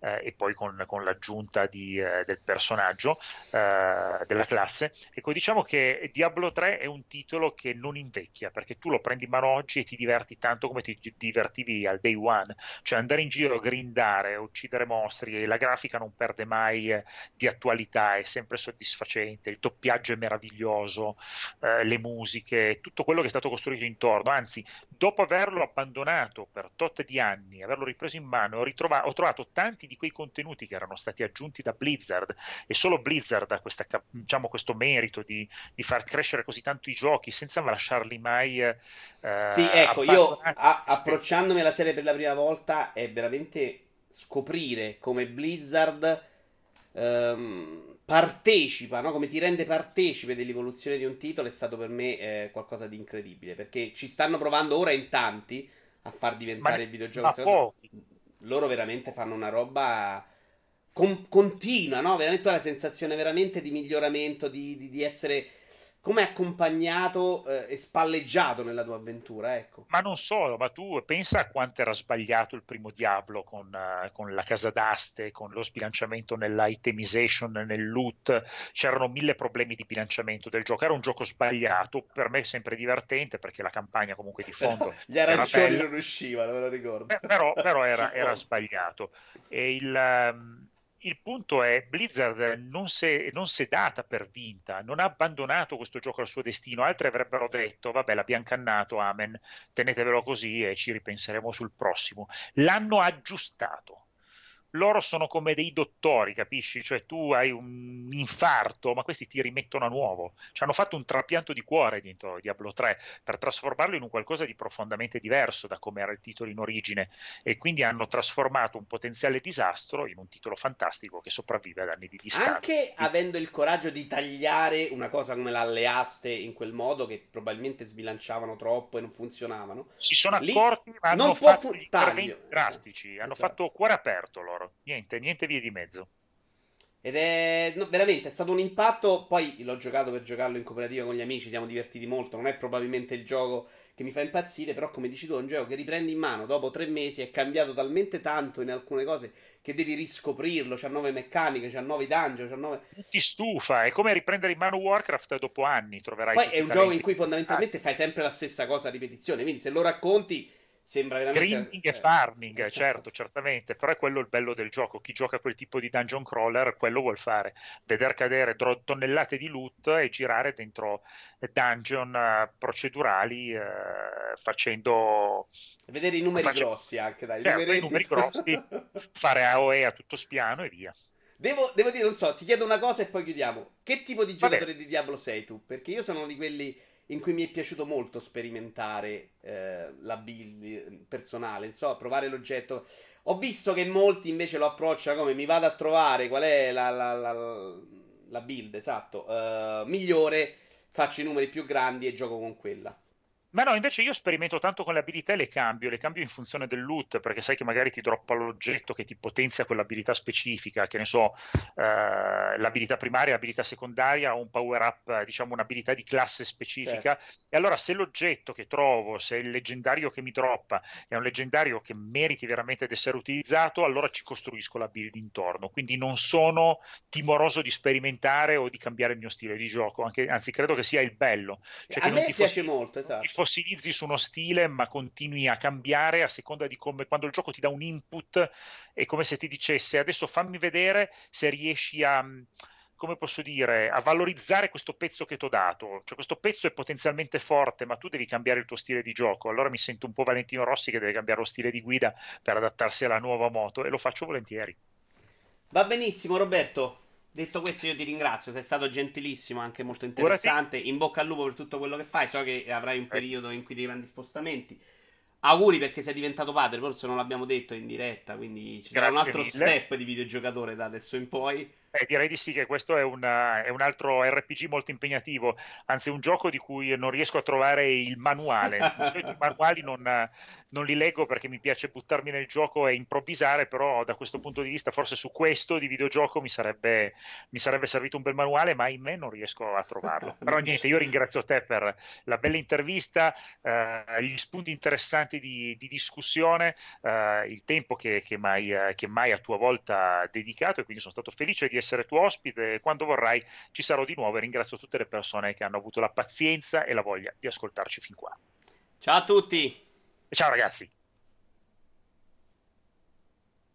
eh, e poi con, con l'aggiunta di, eh, del personaggio eh, della classe. Ecco, diciamo che Diablo 3 è un titolo che non invecchia perché tu lo prendi in mano oggi e ti diverti tanto come ti divertivi al day one, cioè andare in giro, grindare, uccidere mostri e la grafica non perde mai eh, di attualità, è sempre soddisfacente, il doppiaggio è meraviglioso, eh, le musiche, tutto quello che è stato costruito intorno, anzi, dopo averlo abbandonato per tot di anni, averlo ripreso in mano, ho, ritrova- ho trovato tanti di quei contenuti che erano stati aggiunti da Blizzard e solo Blizzard ha questa, diciamo, questo merito di, di, far crescere così tanto i giochi senza lasciarli mai... Eh, sì, ecco, io a- approcciandomi alla serie per la prima volta è veramente scoprire come Blizzard ehm, partecipa, no? come ti rende partecipe dell'evoluzione di un titolo è stato per me eh, qualcosa di incredibile perché ci stanno provando ora in tanti a far diventare ma, il videogioco loro veramente fanno una roba con- continua, no? Veramente la sensazione veramente di miglioramento, di, di, di essere come accompagnato eh, e spalleggiato nella tua avventura, ecco. Ma non solo, ma tu pensa a quanto era sbagliato il primo Diablo con, uh, con la casa d'aste, con lo sbilanciamento nell'itemization, nel loot, c'erano mille problemi di bilanciamento del gioco, era un gioco sbagliato, per me sempre divertente perché la campagna comunque di fondo... Gli arancioni non uscivano, me lo ricordo. Eh, però, però era, era, sbagliato. E il... Um, il punto è Blizzard non si, è, data per vinta, non ha abbandonato questo gioco al suo destino. Altri avrebbero detto: Vabbè, l'abbiamo cannato, amen, tenetevelo così e ci ripenseremo sul prossimo. L'hanno aggiustato loro sono come dei dottori, capisci? Cioè tu hai un infarto, ma questi ti rimettono a nuovo. Ci hanno fatto un trapianto di cuore dentro Diablo 3 per trasformarlo in un qualcosa di profondamente diverso da come era il titolo in origine e quindi hanno trasformato un potenziale disastro in un titolo fantastico che sopravvive ad anni di distanza. Anche avendo il coraggio di tagliare una cosa come l'alleaste in quel modo che probabilmente sbilanciavano troppo e non funzionavano. Si sono accorti, ma hanno fatto fu- interventi drastici, hanno esatto. fatto cuore aperto loro loro. Niente, niente vie di mezzo. Ed è no, veramente è stato un impatto. Poi l'ho giocato per giocarlo in cooperativa con gli amici. Siamo divertiti molto. Non è probabilmente il gioco che mi fa impazzire. Però, come dici tu, è un gioco che riprendi in mano dopo tre mesi. È cambiato talmente tanto in alcune cose che devi riscoprirlo. C'ha nuove meccaniche, c'ha nuovi dungeon. C'ha nuove... Ti stufa. È come riprendere in mano Warcraft dopo anni. Troverai Poi è un gioco in cui fondamentalmente ah. fai sempre la stessa cosa a ripetizione. Quindi, se lo racconti Sembra veramente... Grinding e farming, esatto. certo, certamente, però è quello il bello del gioco. Chi gioca quel tipo di dungeon crawler, quello vuol fare. Veder cadere tonnellate di loot e girare dentro dungeon eh, procedurali eh, facendo... Vedere i numeri facendo... grossi anche, dai. Certo, i numeri grossi, fare AOE a tutto spiano e via. Devo, devo, dire, non so, ti chiedo una cosa e poi chiudiamo. Che tipo di giocatore di Diablo sei tu? Perché io sono di quelli in cui mi è piaciuto molto sperimentare eh, la build personale, insomma, provare l'oggetto. Ho visto che molti invece lo approcciano come mi vado a trovare qual è la, la, la, la build, esatto, uh, migliore, faccio i numeri più grandi e gioco con quella. Ma no, invece io sperimento tanto con le abilità e le cambio, le cambio in funzione del loot, perché sai che magari ti droppa l'oggetto che ti potenzia quell'abilità specifica, che ne so, eh, l'abilità primaria, l'abilità secondaria, o un power up, diciamo un'abilità di classe specifica. Certo. E allora se l'oggetto che trovo, se il leggendario che mi droppa è un leggendario che meriti veramente di essere utilizzato, allora ci costruisco la build intorno. Quindi non sono timoroso di sperimentare o di cambiare il mio stile di gioco, anche, anzi credo che sia il bello. Cioè, A me piace fossi... molto, esatto fossilizzi su uno stile, ma continui a cambiare a seconda di come quando il gioco ti dà un input è come se ti dicesse adesso fammi vedere se riesci a come posso dire, a valorizzare questo pezzo che ti ho dato. Cioè, questo pezzo è potenzialmente forte, ma tu devi cambiare il tuo stile di gioco. Allora mi sento un po' Valentino Rossi che deve cambiare lo stile di guida per adattarsi alla nuova moto e lo faccio volentieri. Va benissimo, Roberto. Detto questo, io ti ringrazio, sei stato gentilissimo, anche molto interessante. In bocca al lupo per tutto quello che fai. So che avrai un eh. periodo in cui dei grandi spostamenti. Auguri perché sei diventato padre, forse non l'abbiamo detto in diretta, quindi ci sarà un altro mille. step di videogiocatore da adesso in poi. Eh, direi di sì che questo è, una, è, un altro RPG molto impegnativo, anzi un gioco di cui non riesco a trovare il manuale. I manuali non, non, li leggo perché mi piace buttarmi nel gioco e improvvisare, però da questo punto di vista forse su questo di videogioco mi sarebbe, mi sarebbe servito un bel manuale, ma in me non riesco a trovarlo. Però niente, io ringrazio te per la bella intervista, eh, gli spunti interessanti di, di discussione, eh, il tempo che, che, mai, che mai a tua volta dedicato e quindi sono stato felice di essere tuo ospite. Quando vorrai ci sarò di nuovo e ringrazio tutte le persone che hanno avuto la pazienza e la voglia di ascoltarci fin qua. Ciao a tutti. Ciao ragazzi.